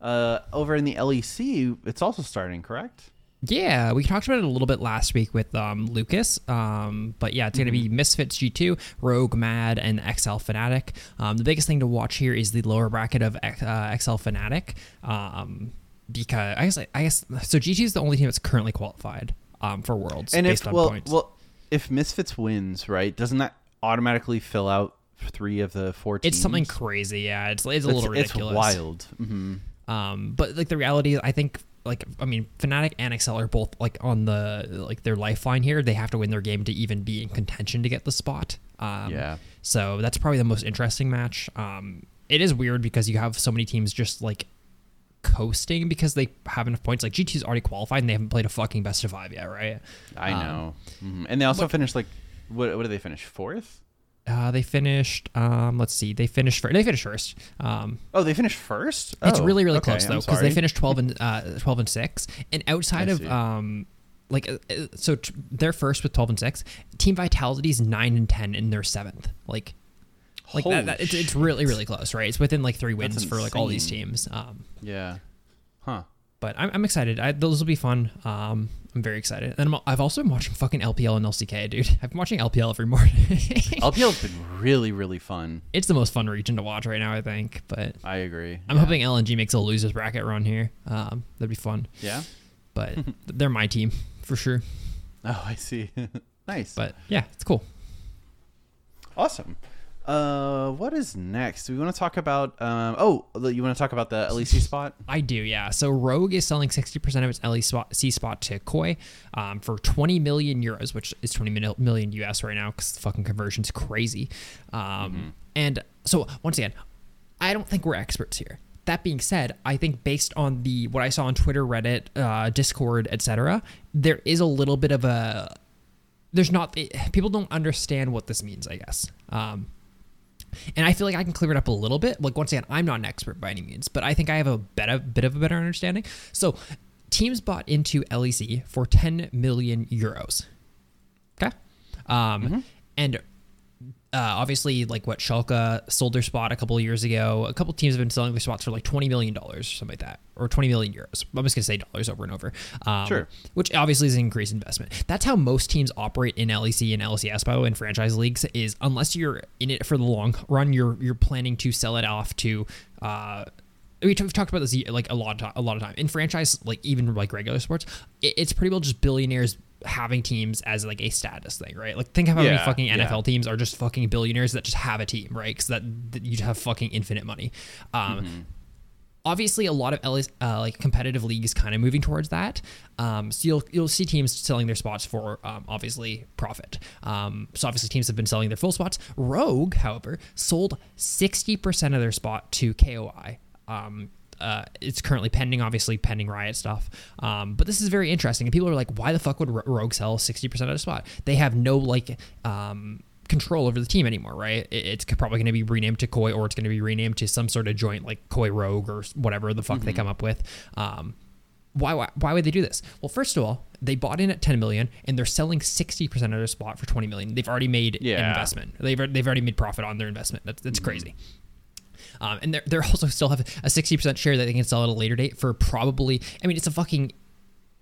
Uh, over in the LEC, it's also starting, correct? Yeah, we talked about it a little bit last week with um, Lucas. Um, but yeah, it's going to be Misfits G2, Rogue Mad, and XL Fnatic. Um, the biggest thing to watch here is the lower bracket of uh, XL Fnatic. Um, because I guess, I guess, so G2 is the only team that's currently qualified um, for Worlds and based if on well, points. well, if Misfits wins, right, doesn't that automatically fill out three of the four teams? it's something crazy. Yeah, it's, it's a It's- little ridiculous. It's wild. hmm Um, but like the reality I think like I mean, Fnatic and XL are both like on the like their lifeline here. They have to win their game to even be in contention to get the spot. Um, Yeah. So that's probably the most interesting match. Um, it is weird because you have so many teams just like coasting because they have enough points. Like G2's already qualified and they haven't played a fucking best of five yet, right? I Um, know. Mhm. And they also finished like what? What did they finish? Fourth? Uh, they finished. Um, let's see. They finished. Fir- they finished first. Um, Oh, they finished first. It's Oh, really really okay, close though because they finished 12 and uh, 12 and 6 and outside I of see. um like uh, uh, so t- they're first with 12 and 6 team vitality is 9 and 10 and they're 7th like like that, Holy that- it's, it's really really close right it's within like 3 wins That's for like all these teams um Yeah. Huh. But I'm, I'm excited I, those will be fun um I'm very excited and I'm, I've also been watching fucking LPL and LCK dude I've been watching LPL every morning LPL's been really, really fun. it's the most fun region to watch right now I think but I agree. I'm Yeah. hoping LNG makes a losers bracket run here um that'd be fun Yeah. but they're my team for sure. Oh, I see. nice. But yeah, it's cool. awesome. Uh, what is next? Do we want to talk about? Um, oh, you want to talk about the LEC spot? I do, yeah. So Rogue is selling 60% of its LE spot, to Koi um, for 20 million euros, which is twenty million US right now because the fucking conversion's crazy. Um, And so, once again, I don't think we're experts here. That being said, I think based on the what I saw on Twitter, Reddit, uh, Discord, etc., there is a little bit of a there's not people don't understand what this means. I guess. Um, and I feel like I can clear it up a little bit. Like once again, I'm not an expert by any means, but I think I have a better bit of a better understanding. So, teams bought into LEC for 10 million euros. Okay, um, and uh, obviously, like what Schalke sold their spot a couple of years ago. A couple teams have been selling their spots for like 20 million dollars or something like that, or 20 million euros. I'm just gonna say dollars over and over. Um, Sure. Which obviously is an increased investment. That's how most teams operate in LEC and LCS BO and franchise leagues. Is unless you're in it for the long run, you're you're planning to sell it off to. Uh, we we've talked about this like a lot of time, a lot of time in franchise, like even like regular sports, it, it's pretty well just billionaires having teams as like a status thing, right? Like think of how many Yeah, fucking yeah. NFL teams are just fucking billionaires that just have a team, right? Because that, that you have fucking infinite money. Um, obviously a lot of uh, like competitive leagues kind of moving towards that. Um, so you'll you'll see teams selling their spots for um, obviously profit. Um, so obviously teams have been selling their full spots. Rogue, however, sold sixty percent of their spot to KOI. Um, uh, it's currently pending, obviously pending Riot stuff. Um, but this is very interesting, and people are like, "Why the fuck would Rogue sell sixty percent of the spot?" They have no like um, control over the team anymore, right? It's probably going to be renamed to Koi, or it's going to be renamed to some sort of joint like Koi Rogue or whatever the fuck they come up with. Um, why, why why would they do this? Well, first of all, they bought in at 10 million and they're selling 60% of their spot for 20 million. They've already made Yeah. an investment. They've they've already made profit on their investment. That's that's crazy. Um, and they're, they're also still have a 60% share that they can sell at a later date for probably I mean it's a fucking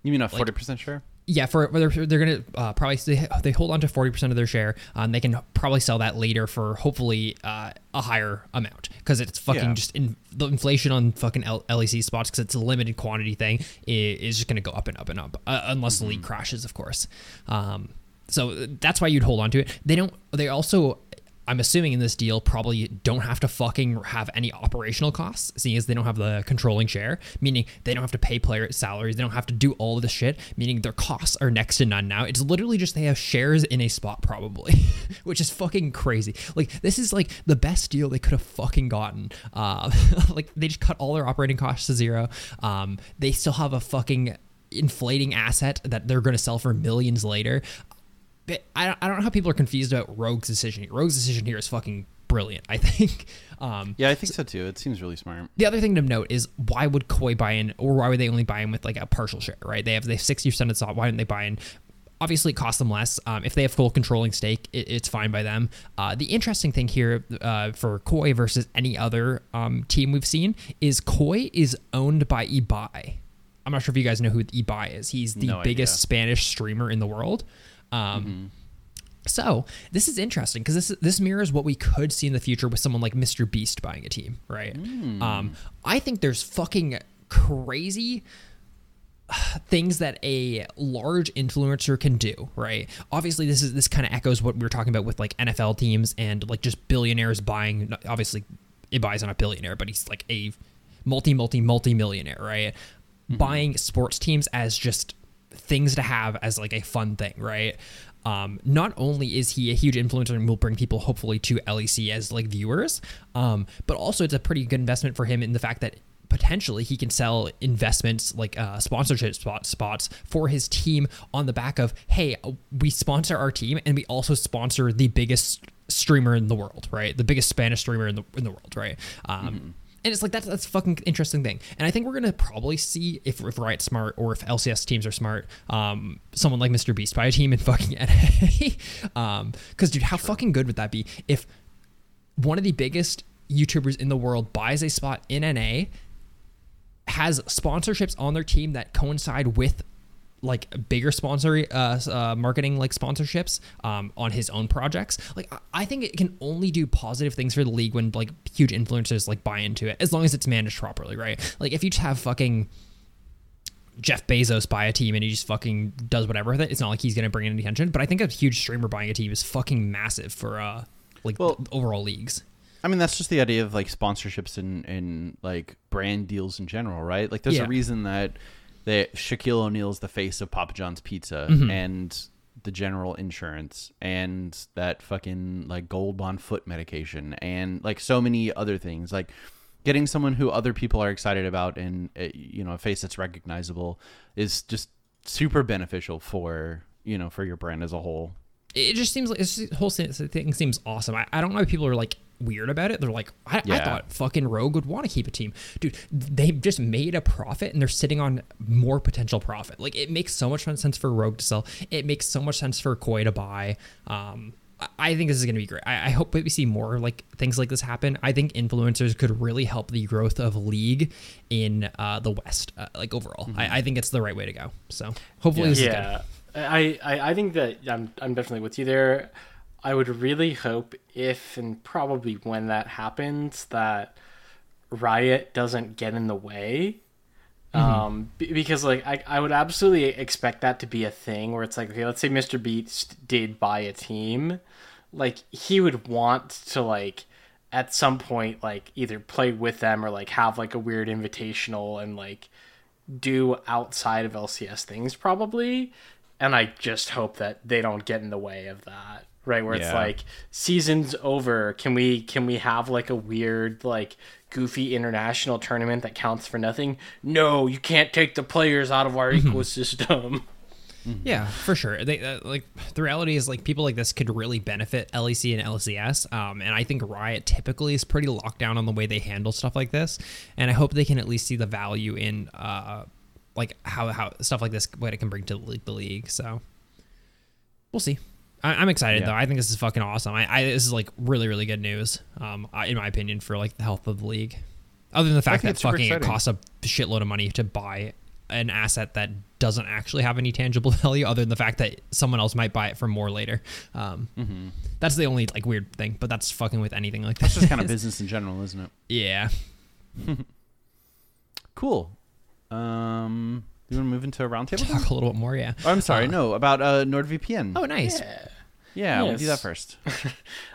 You mean a forty percent share? yeah, for they're, they're gonna uh, probably they, they hold on to forty percent of their share. Um, they can probably sell that later for hopefully uh, a higher amount because it's fucking Yeah. just in, the inflation on fucking L- LEC spots because it's a limited quantity thing is, is just gonna go up and up and up uh, unless the league crashes, of course. Um, so that's why you'd hold on to it. They don't. They also. I'm assuming in this deal probably don't have to fucking have any operational costs, seeing as they don't have the controlling share, meaning they don't have to pay player salaries, they don't have to do all of this shit, meaning their costs are next to none now. It's literally just they have shares in a spot probably, which is fucking crazy. Like this is like the best deal they could have fucking gotten. Uh, like they just cut all their operating costs to zero. Um, they still have a fucking inflating asset that they're going to sell for millions later I don't, I don't know how people are confused about Rogue's decision. here. Rogue's decision here is fucking brilliant. I think. Um, Yeah, I think so too. It seems really smart. the other thing to note is why would Koi buy in, or why would they only buy in with like a partial share? Right? They have they sixty percent of the stock. Why didn't they buy in? Obviously, it costs them less. Um, if they have full controlling stake, it, it's fine by them. Uh, the interesting thing here uh, for Koi versus any other um, team we've seen is Koi is owned by Ibai. I'm not sure if you guys know who Ibai is. He's the No biggest idea. Spanish streamer in the world. Um, so this is interesting because this this mirrors what we could see in the future with someone like Mr. Beast buying a team, right? Um, I think there's fucking crazy things that a large influencer can do, right? Obviously, this is this kind of echoes what we were talking about with like NFL teams and like just billionaires buying. Obviously, Ibai's not a billionaire, but he's like a multi, multi, multi millionaire, right? Buying sports teams as just things to have as like a fun thing, right? Um, not only is he a huge influencer and will bring people hopefully to LEC as like viewers, um, but also it's a pretty good investment for him in the fact that potentially he can sell investments like uh, sponsorship spot, spots for his team on the back of hey uh, we sponsor our team and we also sponsor the biggest streamer in the world right? The biggest spanish streamer in the in the world right? Um, and it's like that's that's a fucking interesting thing and i think we're gonna probably see if, if riot's smart or if lcs teams are smart um, someone like mr beast buy a team in fucking NA. um because dude how fucking good would that be if one of the biggest YouTubers in the world buys a spot in NA, has sponsorships on their team that coincide with like bigger sponsor uh, uh marketing like sponsorships um on his own projects like I- think it can only do positive things for the league when like huge influencers like buy into it as long as it's managed properly right like if you just have fucking Jeff Bezos buy a team and he just fucking does whatever with it. It's not like he's gonna bring in any attention, but I think a huge streamer buying a team is fucking massive for uh like Well- overall leagues. I mean, that's just the idea of like sponsorships and, and like brand deals in general, right? Like, there's Yeah. a reason that that Shaquille O'Neal is the face of Papa John's Pizza Mm-hmm. and the General Insurance and that fucking like Gold Bond foot medication and like so many other things. Like getting someone who other people are excited about and uh, you know a face that's recognizable is just super beneficial for you know for your brand as a whole. it just seems like this whole thing seems awesome. I, I don't know if people are like weird about it. They're like, I, I thought fucking Rogue would want to keep a team, dude. They've just made a profit and they're sitting on more potential profit. Like it makes so much sense for Rogue to sell. It makes so much sense for Koi to buy. Um, I- I think this is going to be great. I, I hope that we see more like things like this happen. I think influencers could really help the growth of league in uh, the West, uh, like overall. I, I think it's the right way to go. So hopefully this is good. yeah I, I i think that i'm i'm definitely with you there i would really hope if and probably when that happens that Riot doesn't get in the way. Um, b- because like I, I would absolutely expect that to be a thing where it's like okay, let's say Mr. Beast did buy a team, like he would want to like at some point like either play with them or like have like a weird invitational and like do outside of LCS things probably. And I just hope that they don't get in the way of that. Right, where it's like season's over. Can we can we have like a weird like goofy international tournament that counts for nothing? No, you can't take the players out of our ecosystem. Yeah, for sure. They uh, like the reality is like people like this could really benefit LEC and LCS. Um, and I think Riot typically is pretty locked down on the way they handle stuff like this. And I hope they can at least see the value in uh, like how how stuff like this what it can bring to the league. The league. So we'll see. I, I'm excited Yeah. though. I think this is fucking awesome. I, I this is like really really good news. Um, I, in my opinion, for like the health of the league. Other than the fact that fucking it costs a shitload of money to buy an asset that doesn't actually have any tangible value, other than the fact that someone else might buy it for more later. Um, Mm-hmm. That's the only like weird thing, but that's fucking with anything like this. It's just kind of business in general, isn't it? yeah. Cool. Um, you want to move into a roundtable? Talk a little bit more. Yeah. Oh, I'm sorry. Uh, no, about uh, NordVPN. Oh, nice. yeah, we'll do that first.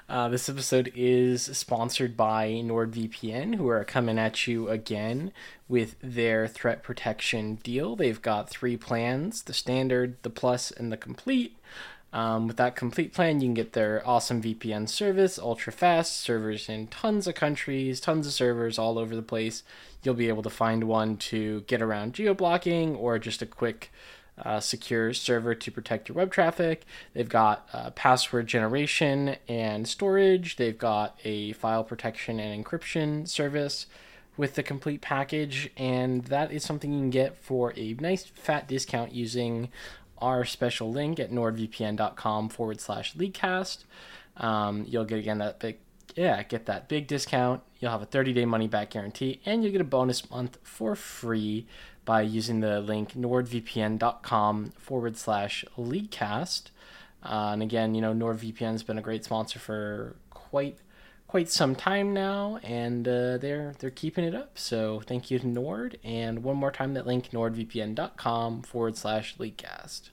Uh, this episode is sponsored by NordVPN, who are coming at you again with their threat protection deal. They've got three plans the standard, the plus, and the complete. Um, with that complete plan, you can get their awesome VPN service, ultra fast, servers in tons of countries, tons of servers all over the place. You'll be able to find one to get around geo blocking or just a quick uh, secure server to protect your web traffic. They've got uh, password generation and storage. They've got a file protection and encryption service with the complete package, and that is something you can get for a nice fat discount using our special link at nordvpn.com forward slash leaguecast. Um, you'll get again that big, yeah, get that big discount. You'll have a 30 day money back guarantee, and you'll get a bonus month for free by using the link nordvpn.com forward slash leaguecast. Uh, and again, you know, NordVPN's been a great sponsor for quite quite some time now, and uh, they're they're keeping it up. So thank you to Nord. And one more time, that link nordvpn.com forward slash leaguecast.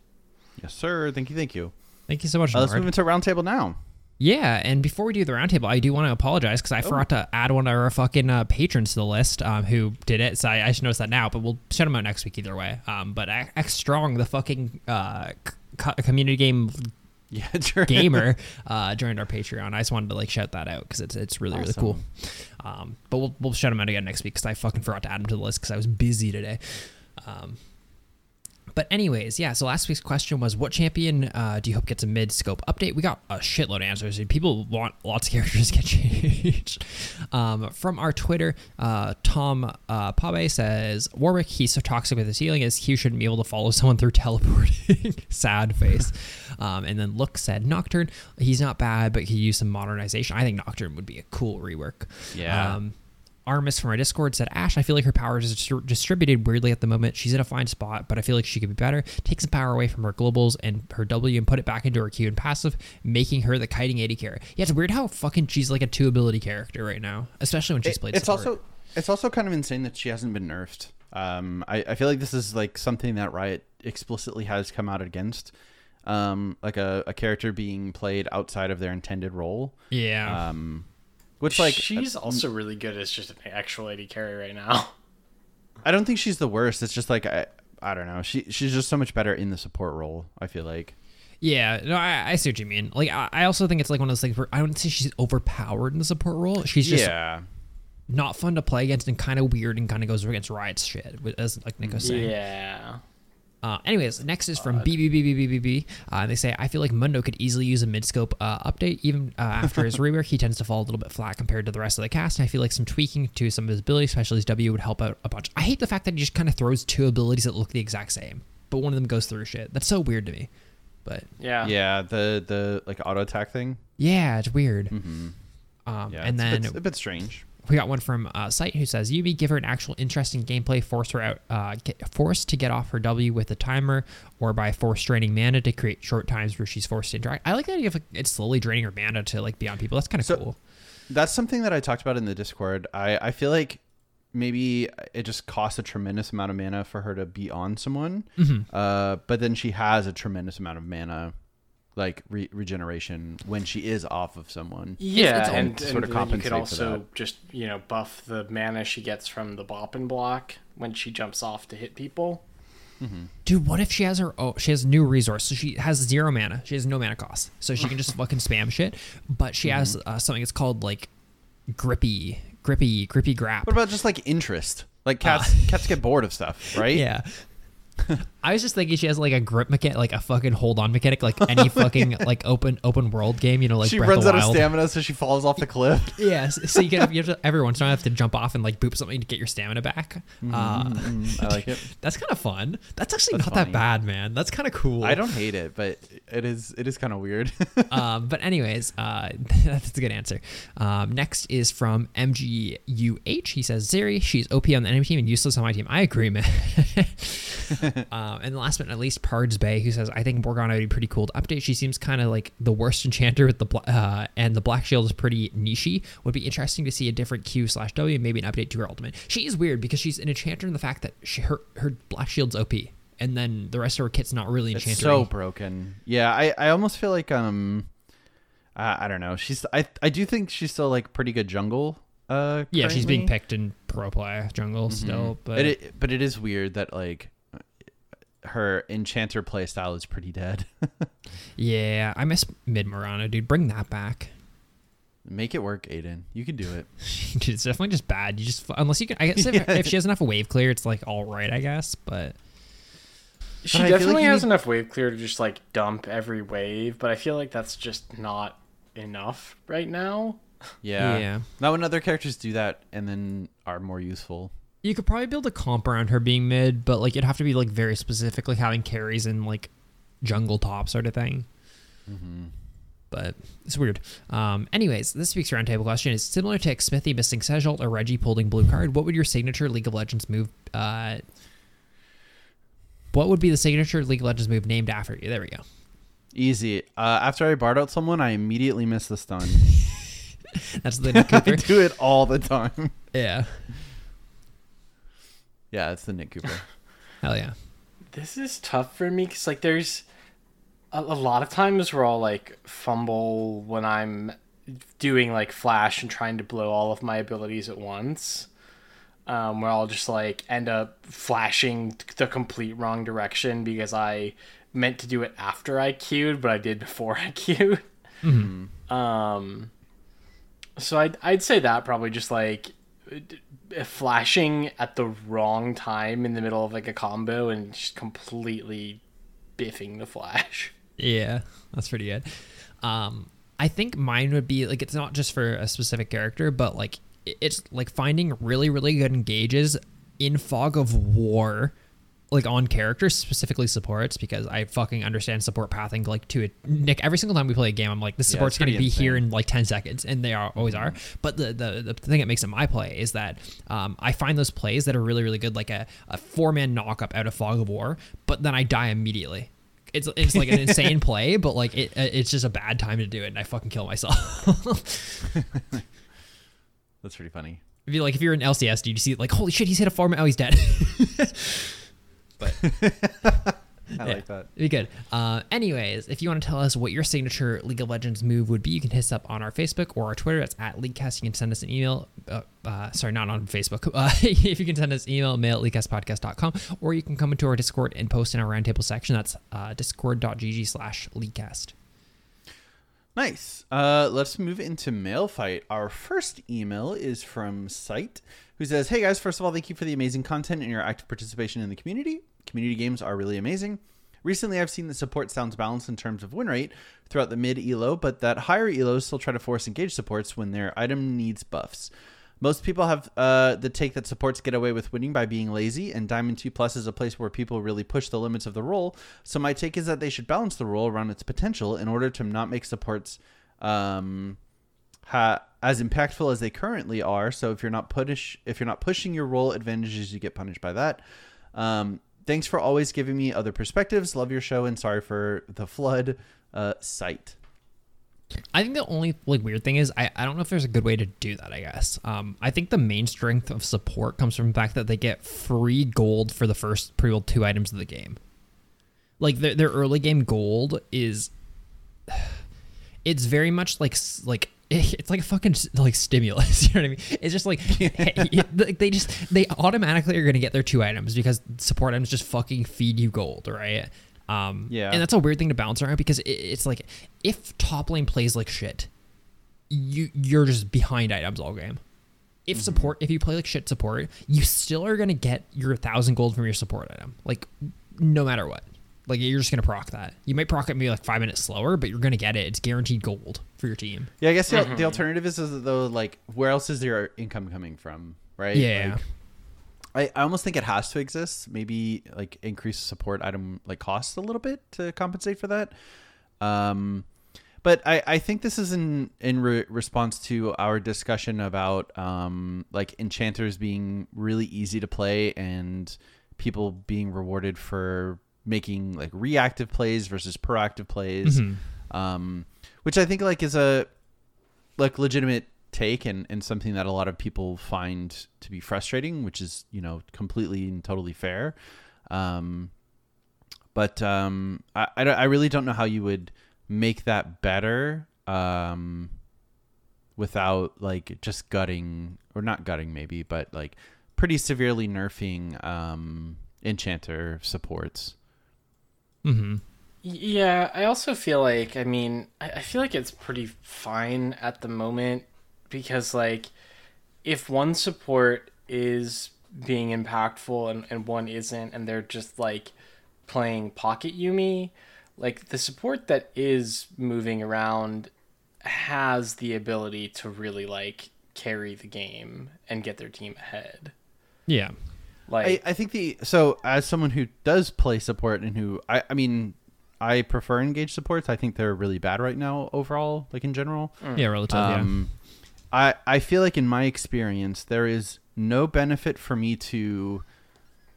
Yes, sir. Thank you. Thank you. Thank you so much. Uh, let's Nord. move into roundtable now. Yeah, and before we do the roundtable, I do want to apologize because I forgot to add one of our fucking uh, patrons to the list um, who did it. So I, I should notice that now, but we'll shout them out next week either way. Um, but X Strong, the fucking uh, co- community game Yeah, gamer, uh, joined our Patreon. I just wanted to like shout that out because it's it's really really cool. Um, but we'll we'll shout him out again next week because I fucking forgot to add him to the list because I was busy today. Um, but anyways, yeah. So last week's question was, what champion uh, do you hope gets a mid scope update? We got a shitload of answers. People want lots of characters to get changed. um, from our Twitter, uh, Tom uh, Pabe says Warwick. He's so toxic with his healing as he shouldn't be able to follow someone through teleporting. Sad face. Um, and then Look said Nocturne. He's not bad, but he used some modernization. I think Nocturne would be a cool rework. Yeah. Um, Armis from our Discord said, Ashe, I feel like her power is distri- distributed weirdly at the moment. She's in a fine spot, but I feel like she could be better. Take some power away from her globals and her W and put it back into her Q and passive, making her the kiting AD carry. Yeah, it's weird how fucking she's like a two ability character right now, especially when she's played it's support. also it's also kind of insane that she hasn't been nerfed. Um, I, I feel like this is like something that Riot explicitly has come out against. Um, like a, a character being played outside of their intended role. Yeah. Um, which like she's uh, also really good as just an actual AD carry right now. I don't think she's the worst. It's just like I I don't know. She she's just so much better in the support role. I feel like. yeah, no, I, I see what you mean. Like, I, I also think it's like one of those things where I don't say she's overpowered in the support role. She's just yeah. not fun to play against and kind of weird and kind of goes against Riot's shit, as like Nick was saying. Yeah. Uh, anyways, next is from BBBBBBB. Uh, they say, I feel like Mundo could easily use a mid-scope uh, update. Even uh, after his rework, he tends to fall a little bit flat compared to the rest of the cast. And I feel like some tweaking to some of his abilities, especially his W, would help out a bunch. I hate the fact that he just kind of throws two abilities that look the exact same, but one of them goes through shit. That's so weird to me. But Yeah. Yeah, the the like auto attack thing. yeah, it's weird. Um, Yeah, and it's then a bit, a bit strange. We got one from uh, Sight who says Yuumi give her an actual interesting gameplay, force her out, uh, get forced to get off her W with a timer, or by force draining mana to create short times where she's forced to interact. I like the idea of like, it's slowly draining her mana to like be on people. That's kind of So- cool. That's something that I talked about in the Discord. I, I feel like maybe it just costs a tremendous amount of mana for her to be on someone. Mm-hmm. Uh, but then she has a tremendous amount of mana, like re- regeneration when she is off of someone. Yeah, it's all- and, sort of and then you compensate could also just you know buff the mana she gets from the bop and block when she jumps off to hit people. Dude, what if she has her oh she has new resource, so she has zero mana. She has no mana cost, so she can just fucking spam shit. But she has Mm-hmm. uh, something. It's called like grippy, grippy, grippy grab. What about just like interest? Like cats, cats get bored of stuff, right? Yeah. I was just thinking she has like a grip mechanic, like a fucking hold on mechanic, like any fucking like open open world game, you know, like she Breath runs of out the of stamina, so she falls off the cliff. Yeah, so you get you have to, every once in a while have to jump off and like boop something to get your stamina back. Uh, Mm, I like it. that's kind of fun. That's actually That's not funny. that bad, man. That's kind of cool. I don't hate it, but it is it is kind of weird. um, but anyways, uh, that's a good answer. Um, next is from MGUH. He says Zeri, she's OP on the enemy team and useless on my team. I agree, man. Um, and last but not least, Pards Bay, who says I think Morgana would be pretty cool to update. She seems kind of like the worst enchanter with the bla- uh, and the black shield is pretty nichey. Would be interesting to see a different Q slash W, maybe an update to her ultimate. She is weird because she's an enchanter in the fact that she, her her black shield's OP. And then the rest of her kit's not really enchanter. so broken. Yeah, I I almost feel like um, uh, I don't know. She's I I do think she's still like pretty good jungle. Uh, Yeah, she's being picked in pro play jungle still, but, but it but it is weird that like her enchanter play style is pretty dead. yeah, I miss mid Morgana, dude. Bring that back. Make it work, Aiden. You can do it. Dude, it's definitely just bad. You just unless you can. I guess if, Yeah. if she has enough wave clear, it's like all right, I guess. But She I feel like definitely has need- enough wave clear to just like dump every wave, but I feel like that's just not enough right now. Yeah. Yeah. Not when other characters do that and then are more useful. You could probably build a comp around her being mid, but like it'd have to be like very specifically like having carries in like jungle top sort of thing. But it's weird. Um, anyways, this week's roundtable question is similar to Smithy missing Sejalt or Reggie pulling blue card. What would your signature League of Legends move? Uh, what would be the signature League of Legends move named after you? There we go. Easy. Uh, after I barred out someone, I immediately miss the stun. That's the I do it all the time. yeah. Yeah, it's the Nick Cooper. Hell yeah. This is tough for me because like there's a, a lot of times where I'll like fumble when I'm doing like flash and trying to blow all of my abilities at once. Um, where I'll just like end up flashing the complete wrong direction because I meant to do it after I queued, but I did before I queued. Um, so I'd I'd say that probably just like d- flashing at the wrong time in the middle of like a combo and just completely biffing the flash. Yeah, that's pretty good. Um, I think mine would be like it's not just for a specific character, but like it's like finding really really good engages in Fog of War, like on characters specifically supports because I fucking understand support pathing like to it. Nick, every single time we play a game, I'm like, the Yeah, support's it's going to pretty be here in like 10 seconds, and they are always are. But the the, the thing that makes it my play is that um, I find those plays that are really really good, like a, a four man knock up out of Fog of War, but then I die immediately. It's, it's like an insane play, but like it, it's just a bad time to do it, and I fucking kill myself. That's pretty funny. If you like, if you're in LCS, do you see like, holy shit, he's hit a four man, oh, he's dead. but I Yeah. like that. It'd be good. Uh, anyways, if you want to tell us what your signature League of Legends move would be, you can hit us up on our Facebook or our Twitter. That's at LeagueCast. You can send us an email. Uh, uh, sorry, not on Facebook. Uh, if you can send us an email, mail at leaguecastpodcast.com, or you can come into our Discord and post in our roundtable section. That's uh, discord.gg slash leaguecast. Nice. Uh, let's move into mail fight. Our first email is from Sight, who says, "Hey guys, first of all, thank you for the amazing content and your active participation in the community. Community games are really amazing. Recently, I've seen the support sounds balanced in terms of win rate throughout the mid elo, but that higher elos still try to force engage supports when their item needs buffs." Most people have uh, the take that supports get away with winning by being lazy, and Diamond 2 Plus is a place where people really push the limits of the role. So my take is that they should balance the role around its potential in order to not make supports um, ha- as impactful as they currently are. So if you're not push if you're not pushing your role advantages, you get punished by that. Um, thanks for always giving me other perspectives. Love your show, and sorry for the flood. Uh, sight. I think the only like weird thing is I, I don't know if there's a good way to do that. I guess um, I think the main strength of support comes from the fact that they get free gold for the first pre-rolled two items of the game. Like their their early game gold is, it's very much like like it's like a fucking like stimulus. You know what I mean? It's just like hey, they just they automatically are gonna get their two items because support items just fucking feed you gold, right? Um, Yeah. and that's a weird thing to bounce around because it's like if top lane plays like shit, you you're just behind items all game. If support, if you play like shit support, you still are gonna get your thousand gold from your support item, like no matter what. Like you're just gonna proc that. You might proc it maybe like five minutes slower, but you're gonna get it. It's guaranteed gold for your team. Yeah, I guess the, the alternative is, is though like where else is your income coming from, right? Yeah. Like, I, I almost think it has to exist. Maybe like increase support item like costs a little bit to compensate for that. Um, but I, I think this is in in re- response to our discussion about um like enchanters being really easy to play and people being rewarded for making like reactive plays versus proactive plays. Um, which I think like is a like legitimate take and, and something that a lot of people find to be frustrating, which is, you know, completely and totally fair. Um, but um, I, I, I really don't know how you would make that better um, without like just gutting or not gutting maybe, but like pretty severely nerfing um, enchanter supports. Mm-hmm. Yeah, I also feel like I mean I, I feel like it's pretty fine at the moment because like if one support is being impactful and, and one isn't and they're just like playing pocket Yuumi, like the support that is moving around has the ability to really like carry the game and get their team ahead. Yeah. Like I, I think the so as someone who does play support and who I, I mean I prefer engaged supports. I think they're really bad right now overall, like in general. Yeah, relatively. Um, I I feel like in my experience there is no benefit for me to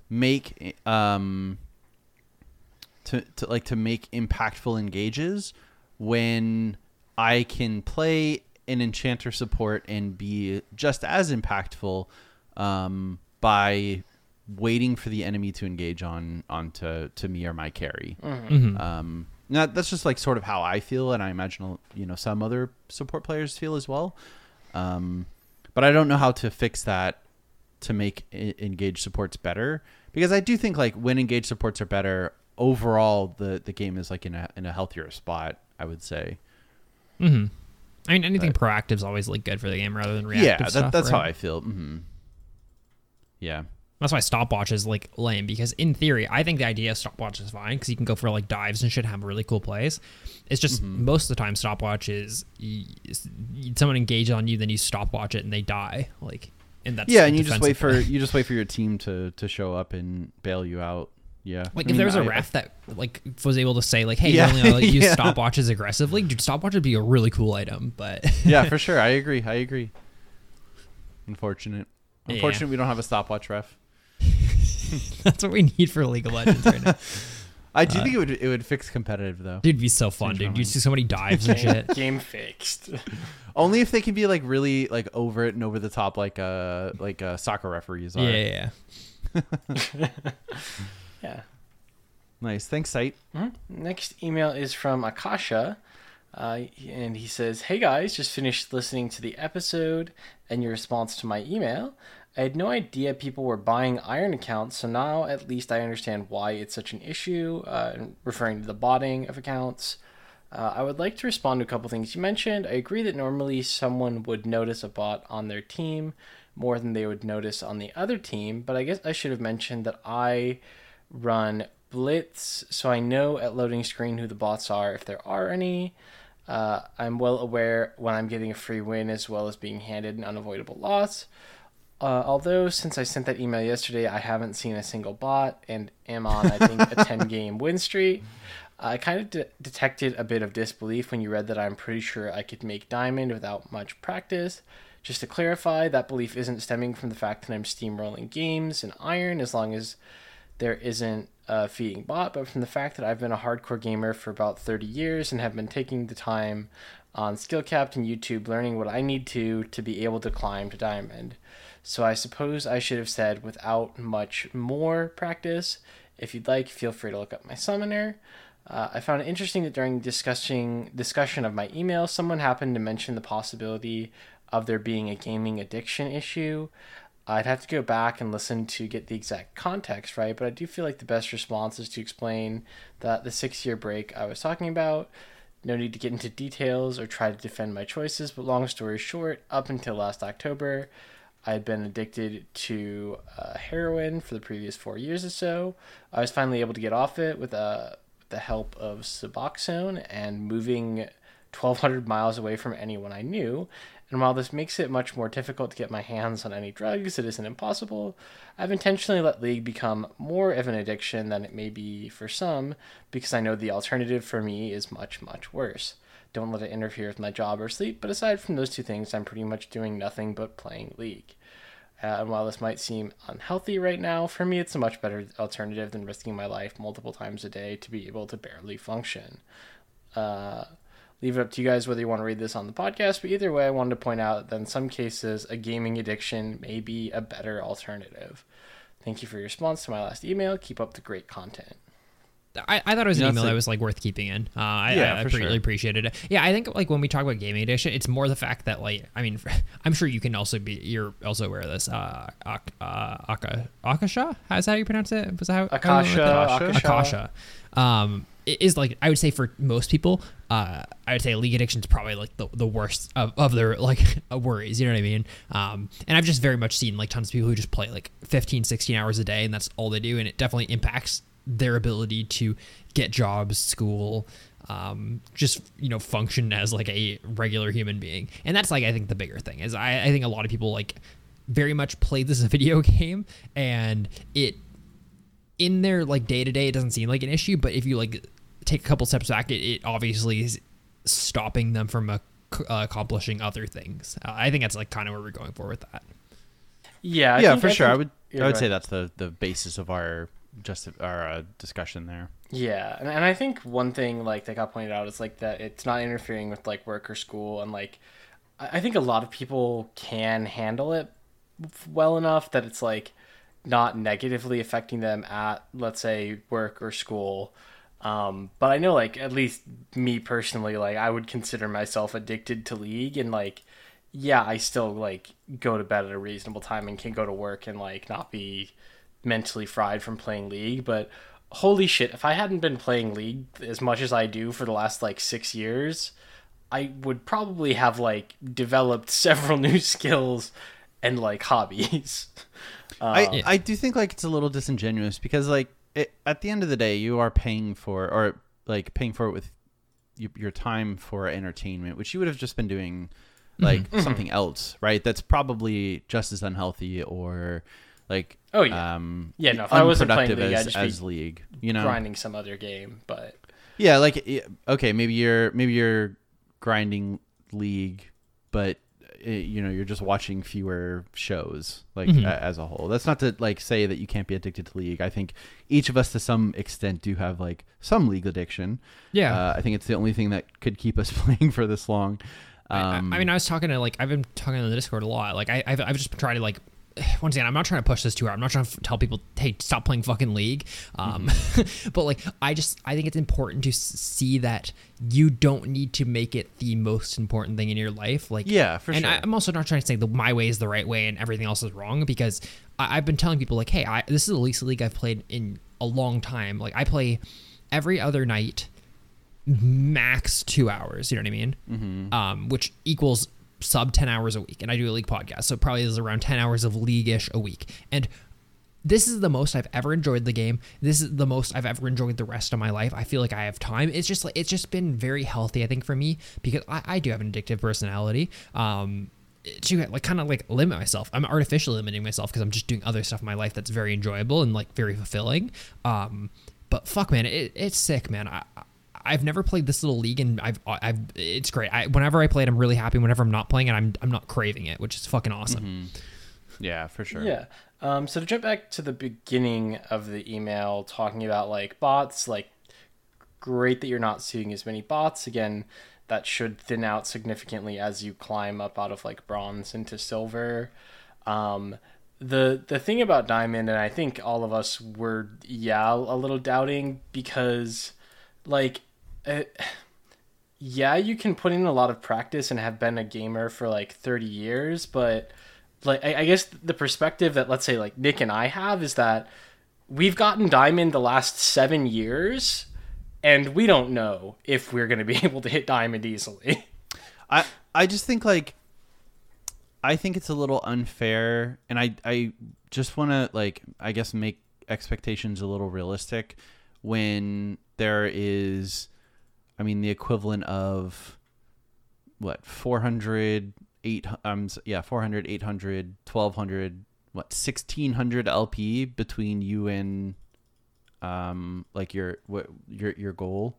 make um to, to like to make impactful engages when I can play an enchanter support and be just as impactful um, by waiting for the enemy to engage on onto to me or my carry. Um, now that's just like sort of how I feel, and I imagine you know some other support players feel as well. Um, but I don't know how to fix that to make e- engaged supports better because I do think like when engaged supports are better overall, the the game is like in a in a healthier spot. I would say. Mm-hmm. I mean, anything proactive is always like good for the game rather than reactive yeah, that, stuff. that's how? I feel. hmm Yeah. That's why stopwatch is like lame because in theory, I think the idea of stopwatch is fine because you can go for like dives and shit, have really cool plays. It's just Mm-hmm. most of the time stopwatch is y- is- someone engages on you, then you stopwatch it and they die. Like, and that's yeah, and you just wait for you just wait for your team to to show up and bail you out. Yeah, Like I if mean, there was a I- ref that like was able to say like, "Hey, Yeah, you only like, use yeah. stopwatches aggressively," dude, stopwatch would be a really cool item. But yeah, for sure. I agree. I agree. Unfortunate. Yeah. Unfortunate, we don't have a stopwatch ref. that's what we need for League of Legends right now. I do think it would it would fix competitive though. Dude, it'd be so fun, dude. You see so many dives and shit. game fixed. Only if they can be like really like over it and over the top like uh like uh, soccer referees are. Yeah, yeah, yeah. yeah. Nice. Thanks, Sight. Next email is from Akasha, uh, and he says, "Hey guys, just finished listening to the episode and your response to my email. I had no idea people were buying Iron accounts, so now at least I understand why it's such an issue. Uh, referring to the botting of accounts." Uh, I would like to respond to a couple things you mentioned. I agree that normally someone would notice a bot on their team more than they would notice on the other team, but I guess I should have mentioned that I run Blitz, so I know at loading screen who the bots are if there are any. Uh, I'm well aware when I'm getting a free win as well as being handed an unavoidable loss. Uh, although since I sent that email yesterday, I haven't seen a single bot and am on I think a 10 game win streak. I kind of de- detected a bit of disbelief when you read that I'm pretty sure I could make diamond without much practice. Just to clarify, that belief isn't stemming from the fact that I'm steamrolling games in iron as long as there isn't a feeding bot, but from the fact that I've been a hardcore gamer for about 30 years and have been taking the time on Skillcapped and YouTube learning what I need to to be able to climb to diamond. So I suppose I should have said without much more practice. If you'd like, feel free to look up my summoner. Uh, I found it interesting that during discussing discussion of my email, someone happened to mention the possibility of there being a gaming addiction issue. I'd have to go back and listen to get the exact context right, but I do feel like the best response is to explain that the six year break I was talking about. No need to get into details or try to defend my choices, but long story short, up until last October, I had been addicted to uh, heroin for the previous four years or so. I was finally able to get off it with uh, the help of Suboxone and moving 1,200 miles away from anyone I knew. And while this makes it much more difficult to get my hands on any drugs, it isn't impossible. I've intentionally let League become more of an addiction than it may be for some because I know the alternative for me is much, much worse. Don't let it interfere with my job or sleep, but aside from those two things, I'm pretty much doing nothing but playing League. Uh, and while this might seem unhealthy right now, for me it's a much better alternative than risking my life multiple times a day to be able to barely function. Uh, leave it up to you guys whether you want to read this on the podcast, but either way, I wanted to point out that in some cases, a gaming addiction may be a better alternative. Thank you for your response to my last email. Keep up the great content. I, I thought it was an You know, email it's that was like worth keeping in. Uh, I, Yeah, I, I for pre- sure. really appreciated it. Yeah, I think like when we talk about gaming addiction, it's more the fact that like I mean, I'm sure you can also be you're also aware of this. Uh, Ak- uh, Aka, Akasha, how's that how you pronounce it? Was that how, how you went with Akasha. Akasha. Akasha. Um, it is like I would say for most people, uh, I would say league addiction is probably like the, the worst of, of their like worries. You know what I mean? Um, and I've just very much seen like tons of people who just play like 15, 16 hours a day, and that's all they do, and it definitely impacts their ability to get jobs, school, um, just you know function as like a regular human being. And that's like I think the bigger thing is I, I think a lot of people like very much play this as a video game, and it in their like day to day it doesn't seem like an issue, but if you like take a couple steps back, it, it obviously is stopping them from uh, accomplishing other things. Uh, I think that's like kind of where we're going for with that. Yeah, I yeah, think- for sure. I would I would go say that's the the basis of our just our discussion there. Yeah, and, and I think one thing like that got pointed out is like that it's not interfering with like work or school, and like I I think a lot of people can handle it well enough that it's like not negatively affecting them at let's say work or school. Um, but I know like at least me personally, like I would consider myself addicted to League, and like yeah, I still like go to bed at a reasonable time and can go to work and like not be mentally fried from playing League, but holy shit, if I hadn't been playing League as much as I do for the last like six years, I would probably have like developed several new skills and like hobbies. I, um, I do think like it's a little disingenuous because like it, at the end of the day you are paying for or like paying for it with your, your time for entertainment which you would have just been doing mm-hmm. like mm-hmm. something else right? That's probably just as unhealthy or like Oh, yeah. um Yeah, no, if I wasn't playing League, as, as league you know Grinding some other game, but yeah like okay maybe you're maybe you're grinding league but uh, you know you're just watching fewer shows like Mhm. a- as a whole that's not to like say that you can't be addicted to league i think each of us to some extent do have like some league addiction Yeah. uh, i think it's the only thing that could keep us playing for this long I- I- um I, mean, I was talking to like I've been talking on the Discord a lot. Like I, I've, I've just been trying to like. Once again, I'm not trying to push this too hard. I'm not trying to tell people, "Hey, stop playing fucking League." Um, but like, I just I think it's important to s- see that you don't need to make it the most important thing in your life. Like, Yeah, for and sure. I, I'm also not trying to say that my way is the right way and everything else is wrong because I, I've been telling people like, "Hey, I, this is the least league I've played in a long time. Like, I play every other night." max two hours. You know what I mean? Mm-hmm. Um, which equals sub ten hours a week, and I do a league podcast, so probably is around ten hours of league-ish a week. And this is the most I've ever enjoyed the game. This is the most I've ever enjoyed the rest of my life. I feel like I have time. It's just like it's just been very healthy, I think, for me because I, I do have an addictive personality. Um, to like kind of like limit myself. I'm artificially limiting myself because I'm just doing other stuff in my life that's very enjoyable and like very fulfilling. Um, but fuck, man, it, it's sick, man. I've never played this little league, and I've I've it's great. I, whenever I play it, I'm really happy. Whenever I'm not playing it, I'm I'm not craving it, which is fucking awesome. yeah for sure yeah. Um, so to jump back to the beginning of the email, talking about like bots, like great that you're not seeing as many bots. Again, that should thin out significantly as you climb up out of like bronze into silver. Um, the the thing about diamond, and I think all of us were yeah a little doubting because like. It, yeah, you can put in a lot of practice and have been a gamer for like 30 years, but like I, I guess the perspective that let's say like Nick and I have is that we've gotten diamond the last seven years, and we don't know if we're going to be able to hit diamond easily. I I just think like I think it's a little unfair and I I just want to like I guess make expectations a little realistic when there is I mean the equivalent of what 400 8 um yeah 400 800 1200 what 1600 LP between you and um like your what your your goal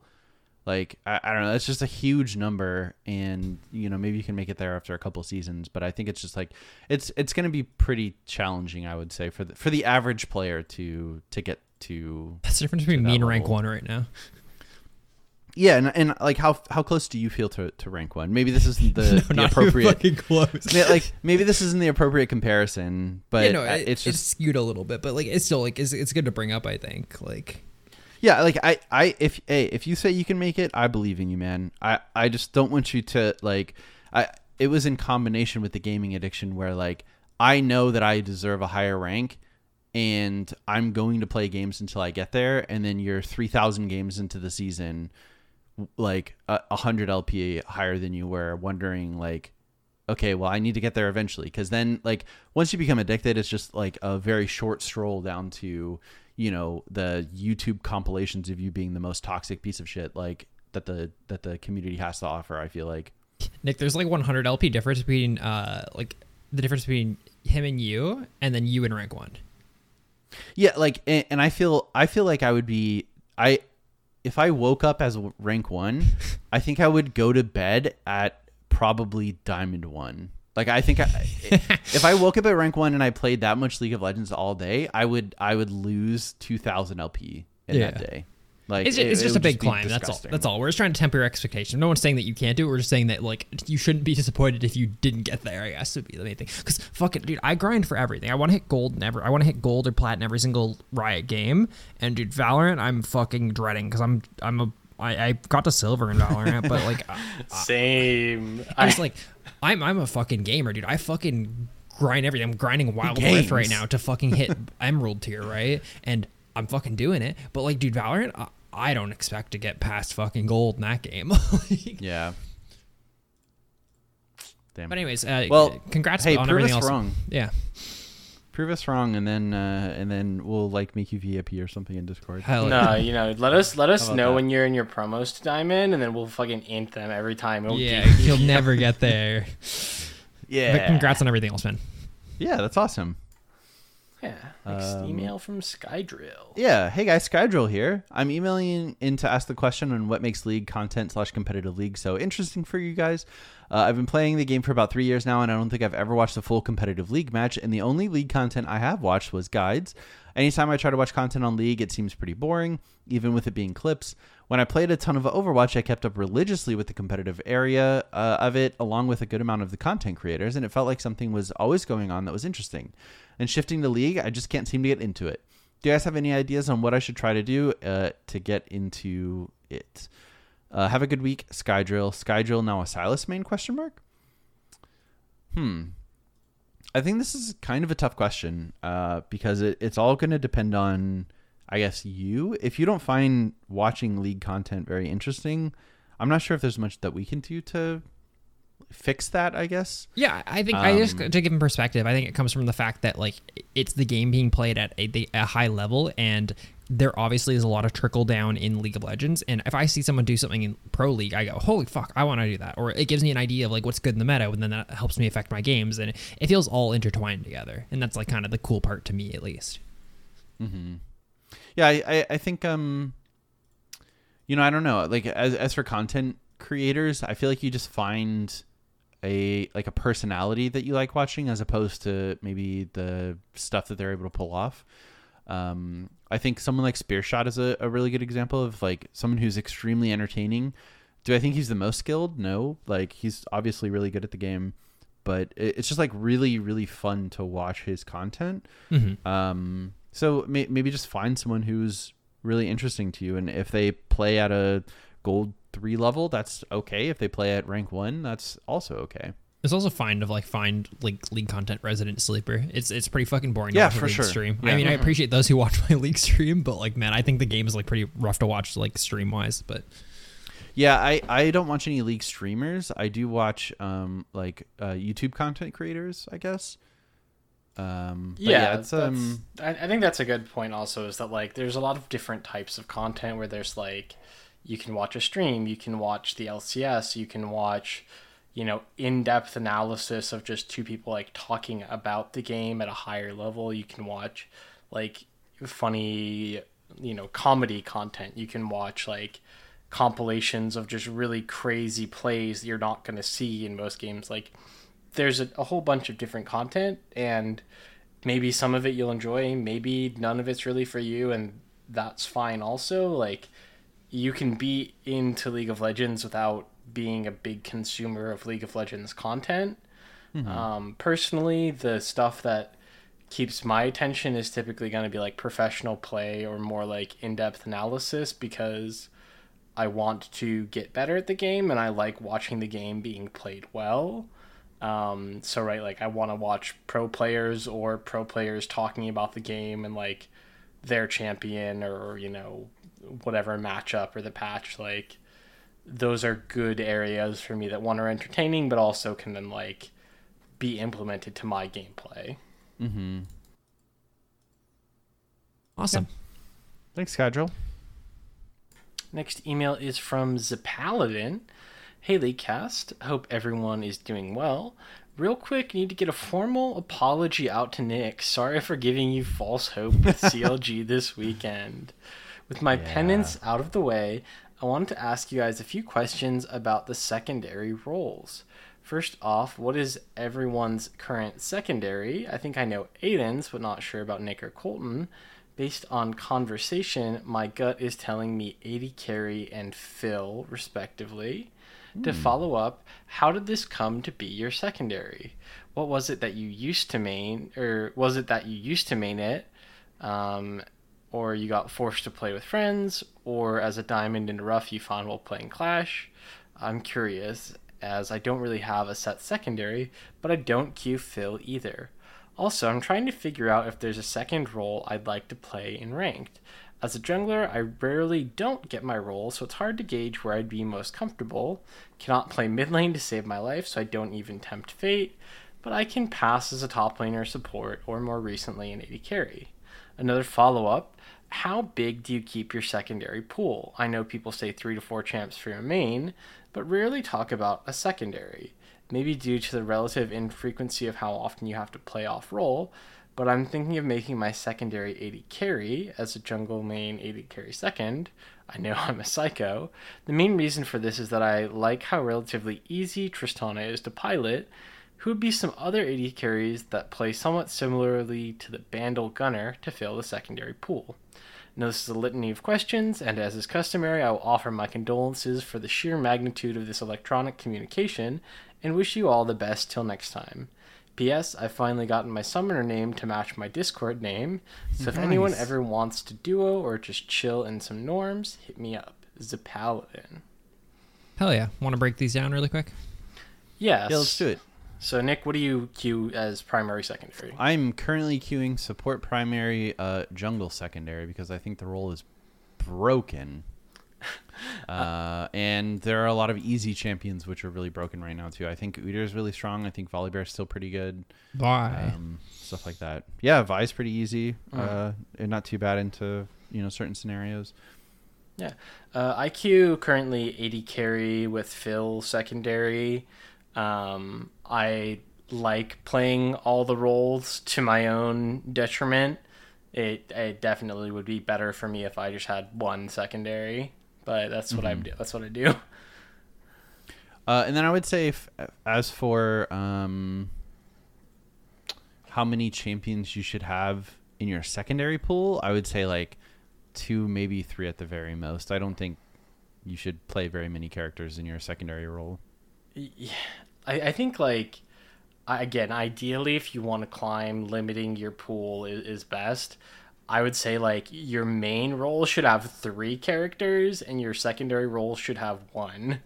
like I, I don't know it's just a huge number and you know maybe you can make it there after a couple seasons but i think it's just like it's it's going to be pretty challenging i would say for the for the average player to to get to That's the difference between me and rank one right now. Yeah and, and like how how close do you feel to, to rank one maybe this isn't the, the Not even appropriate fucking close. Like maybe this isn't the appropriate comparison but yeah, no, it, it's just skewed a little bit, but like it's still like it's, it's good to bring up. I think like Yeah, like I, I, if hey, if you say you can make it, I believe in you, man. I, I just don't want you to like, I. It was in combination with the gaming addiction where like I know that I deserve a higher rank, and I'm going to play games until I get there, and then you're three thousand games into the season, like a a hundred LP higher than you were, wondering like, okay, well I need to get there eventually, because then like once you become addicted, it's just like a very short stroll down to you know the YouTube compilations of you being the most toxic piece of shit like that the that the community has to offer. I feel like Nick, there's like 100 LP difference between uh like the difference between him and you, and then you and rank one. yeah, like and, and I feel I feel like I would be I if I woke up as rank one, I think I would go to bed at probably diamond one. Like I think I, if I woke up at rank one and I played that much League of Legends all day, I would I would lose two thousand LP in that day. Like It's, it- it's it just a big climb. That's all. That's all. We're just trying to temper your expectations. No one's saying that you can't do it. We're just saying that like you shouldn't be disappointed if you didn't get there. I guess would be the main thing. Because fuck it, dude. I grind for everything. I want to hit gold never. I want to hit gold or plat in every single Riot game. And dude, Valorant, I'm fucking dreading because I'm I'm a I, I got to silver in Valorant, but like Same. I I, was like, I'm I'm a fucking gamer, dude. I fucking grind everything. I'm grinding Wild Rift right now to fucking hit Emerald tier, right? And I'm fucking doing it. But like, dude, Valorant, I, I don't expect to get past fucking gold in that game. Like, Yeah. Damn. But anyways, uh, Well, congrats hey, on prove everything us else. wrong. Yeah, prove us wrong, and then uh, and then we'll like make you VIP or something in Discord. hell no, you know, let us let us know that? when you're in your promos to diamond, and then we'll fucking int them every time. It'll yeah. do- You'll never get there. yeah. But congrats on everything else, man. Yeah, that's awesome. Yeah. Next Um, email from Skydrill. Yeah. Hey guys, Skydrill here. I'm emailing in to ask the question on what makes League content slash competitive League so interesting for you guys. Uh, I've been playing the game for about three years now, and I don't think I've ever watched a full competitive League match. And the only League content I have watched was guides. Anytime I try to watch content on League, it seems pretty boring, even with it being clips. When I played a ton of Overwatch, I kept up religiously with the competitive area uh, of it, along with a good amount of the content creators, and it felt like something was always going on that was interesting. And shifting to League, I just can't seem to get into it. Do you guys have any ideas on what I should try to do uh, to get into it? Uh, have a good week, Skydrill. Skydrill now a Sylas main question mark? Hmm. I think this is kind of a tough question uh, because it, it's all going to depend on, I guess, you. If you don't find watching league content very interesting, I'm not sure if there's much that we can do to fix that. I guess. Yeah, I think I just Um, to give him perspective. I think it comes from the fact that like it's the game being played at a, a high level, and there obviously is a lot of trickle down in League of Legends. And if I see someone do something in Pro League, I go, "Holy fuck, I want to do that!" Or it gives me an idea of like what's good in the meta, and then that helps me affect my games, and it feels all intertwined together. And that's like kind of the cool part to me, at least. Yeah, I, I, I think um you know, I don't know. Like as as for content creators, I feel like you just find a like a personality that you like watching as opposed to maybe the stuff that they're able to pull off. Um, I think someone like Spearshot is a, a really good example of like someone who's extremely entertaining. Do I think he's the most skilled? No. Like he's obviously really good at the game, but it, it's just like really really fun to watch his content. Um, so may, maybe just find someone who's really interesting to you, and if they play at a gold three level, that's okay. If they play at rank one, that's also okay. It's also fine to like find like league content resident sleeper. It's it's pretty fucking boring. Yeah, to watch a for league sure. Stream. Yeah. I mean, I appreciate those who watch my league stream, but like, man, I think the game is like pretty rough to watch like stream wise. But Yeah, I, I don't watch any league streamers. I do watch um like uh, YouTube content creators, I guess. Um, yeah, it's um I, I think that's a good point. Also, is that like there's a lot of different types of content where there's like you can watch a stream, you can watch the LCS, you can watch you know in-depth analysis of just two people like talking about the game at a higher level. You can watch like funny you know comedy content. You can watch like compilations of just really crazy plays that you're not going to see in most games like there's a, a whole bunch of different content and maybe some of it you'll enjoy maybe none of it's really for you and that's fine also. Like you can be into league of legends without being a big consumer of league of legends content. Um, personally the stuff that keeps my attention is typically going to be like professional play or more like in-depth analysis because i want to get better at the game and i like watching the game being played well um, so right, like I want to watch pro players or pro players talking about the game and like their champion or you know whatever matchup or the patch. Like those are good areas for me that one are entertaining, but also can then like be implemented to my gameplay. Hmm. awesome. thanks, Skydrill. Next email is from Zapaladin. Hey Leaguecast, hope everyone is doing well. Real quick, need to get a formal apology out to Nick. Sorry for giving you false hope with CLG this weekend. With my penance out of the way, I wanted to ask you guys a few questions about the secondary roles. First off, what is everyone's current secondary? I think I know Aiden's, but not sure about Nick or Colton. Based on conversation, my gut is telling me AD carry and fill, respectively. To follow up, how did this come to be your secondary? What was it that you used to main, or was it that you used to main it, um, or you got forced to play with friends, or as a diamond in the rough you found while playing Clash? I'm curious, as I don't really have a set secondary, but I don't queue fill either. Also, I'm trying to figure out if there's a second role I'd like to play in ranked. As a jungler, I rarely don't get my role, so it's hard to gauge where I'd be most comfortable. Cannot play mid lane to save my life, so I don't even tempt fate, but I can pass as a top laner support or more recently an AD carry. Another follow up how big do you keep your secondary pool? I know people say three to four champs for your main, but rarely talk about a secondary. Maybe due to the relative infrequency of how often you have to play off role, but I'm thinking of making my secondary AD carry as a jungle main AD carry second. I know I'm a psycho. The main reason for this is that I like how relatively easy Tristana is to pilot. Who would be some other AD carries that play somewhat similarly to the Bandle Gunner to fill the secondary pool? Now, this is a litany of questions, and as is customary, I will offer my condolences for the sheer magnitude of this electronic communication and wish you all the best till next time. P.S. I've finally gotten my summoner name to match my Discord name, so if anyone ever wants to duo or just chill in some norms, hit me up. Zapaladin. Hell yeah. Want to break these down really quick? Yes. Yeah, let's do it. So, Nick, what do you queue as primary, secondary? I'm currently queuing support primary, uh, jungle secondary because I think the role is broken. Uh, and there are a lot of easy champions which are really broken right now too. I think Udyr is really strong. I think Volibear is still pretty good. Bye. Um, stuff like that. Yeah, Vi is pretty easy. Uh, and not too bad into you know certain scenarios. Yeah. Uh, IQ currently AD carry with fill secondary. Um, I like playing all the roles to my own detriment. It, it definitely would be better for me if I just had one secondary, but that's what I do. That's what I do. Uh, and then I would say, if, as for um, how many champions you should have in your secondary pool, I would say like two, maybe three at the very most. I don't think you should play very many characters in your secondary role. Yeah, I, I think like again, ideally, if you want to climb, limiting your pool is, is best. I would say like your main role should have three characters, and your secondary role should have one.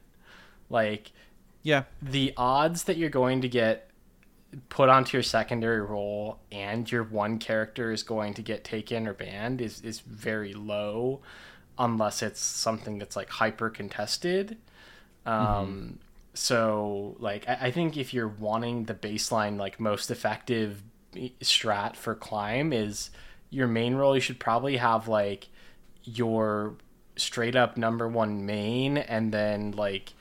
Like Yeah, the odds that you're going to get put onto your secondary role and your one character is going to get taken or banned is, is very low unless it's something that's like hyper contested. Um, so like I, I think if you're wanting the baseline like most effective strat for climb is your main role you should probably have like your straight up number one main and then like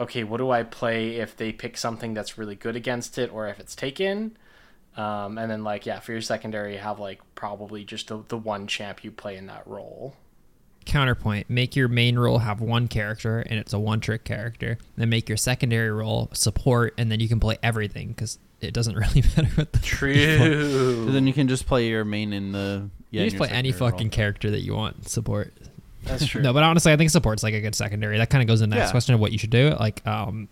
okay, what do I play if they pick something that's really good against it or if it's taken? Um, and then like yeah, for your secondary, have like probably just the, the one champ you play in that role. Counterpoint: Make your main role have one character, and it's a one-trick character. Then make your secondary role support, and then you can play everything because it doesn't really matter what the so True. then you can just play your main in the. Yeah, you in just play any fucking role. character that you want support. That's true. No, but honestly, I think support's like a good secondary. That kind of goes in the next Yeah. question of what you should do. Like, um,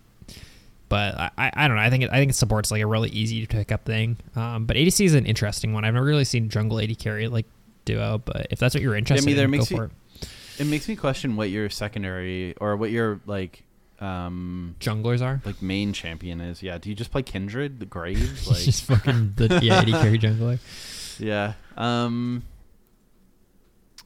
but I, I I don't know. I think it, I think support's like a really easy to pick up thing. Um, but ADC is an interesting one. I've never really seen jungle AD carry like duo. But if that's what you're interested either in, go makes for you- it. It makes me question what your secondary or what your like, um, Junglers are like main champion is. Yeah, do you just play Kindred, the Graves? Like, just fucking the yeah AD carry jungler. yeah. Um.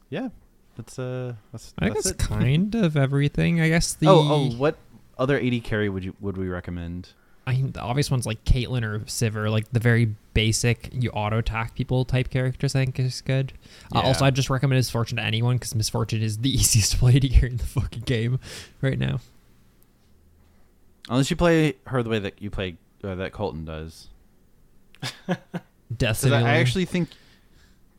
Yeah, that's uh. That's, I think that's it. kind of everything. I guess the Oh, oh, what other AD carry would you would we recommend? I mean, the obvious ones like Caitlyn or Sivir, like the very basic you auto attack people type characters. I think is good. Uh, also, I just recommend Miss Fortune to anyone because Miss Fortune is the easiest to play to carry in the fucking game right now. Unless you play her the way that you play uh, that Colton does. Death 'Cause I, I actually think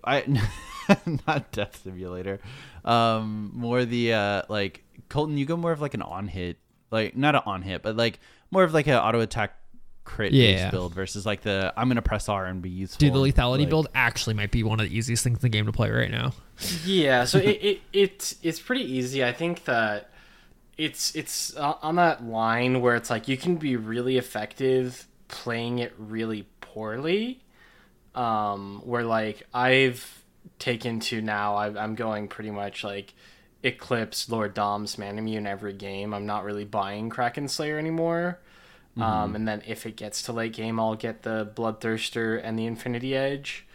I not Death Simulator, um, more the uh like Colton. You go more of like an on hit, like not an on hit, but like more of like an auto attack crit Yeah. based build versus like the I'm gonna press R and be useful. Dude, the lethality like- build actually might be one of the easiest things in the game to play right now. Yeah, so it, it it's it's pretty easy. I think that it's it's on that line where it's like you can be really effective playing it really poorly. Um, where like I've taken to now, I've, I'm going pretty much like Eclipse, Lord Dom's Manamune in every game. I'm not really buying Kraken Slayer anymore. Um, and then if it gets to late game, I'll get the Bloodthirster and the Infinity Edge.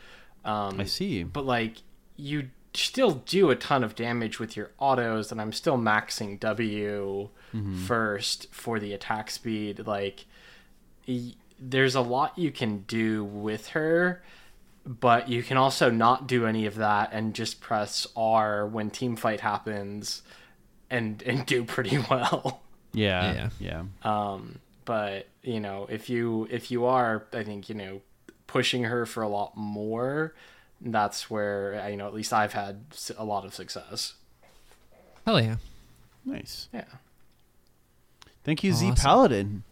Um, I see. but like you still do a ton of damage with your autos and i'm still maxing w first for the attack speed. Like y- there's a lot you can do with her but you can also not do any of that and just press r when team fight happens and and do pretty well. Yeah, Yeah, yeah, um, but you know, if you if you are, I think you know, pushing her for a lot more, that's where you know at least I've had a lot of success. Hell yeah. Nice. Yeah. Thank you, Z Paladin.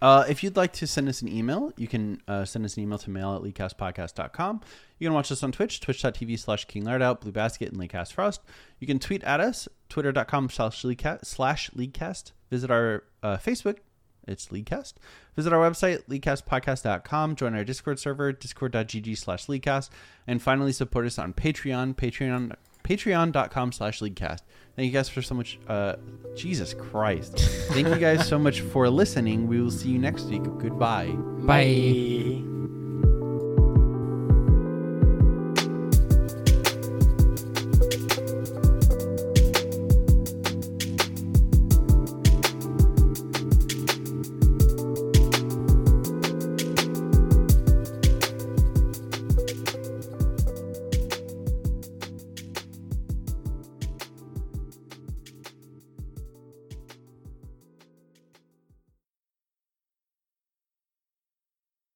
Uh, if you'd like to send us an email, you can uh, send us an email to mail at leaguecastpodcast.com. You can watch us on Twitch, twitch.tv slash kinglardout, Blue Basket, and Leaguecast Frost. You can tweet at us, twitter.com slash leaguecast, slash leaguecast. Visit our uh, Facebook, it's Leaguecast. Visit our website, leaguecastpodcast.com. Join our Discord server, discord.gg slash leaguecast. And finally, support us on Patreon, Patreon, patreon.com slash leaguecast. Thank you guys for so much. Uh, Jesus Christ. Thank you guys so much for listening. We will see you next week. Goodbye. Bye.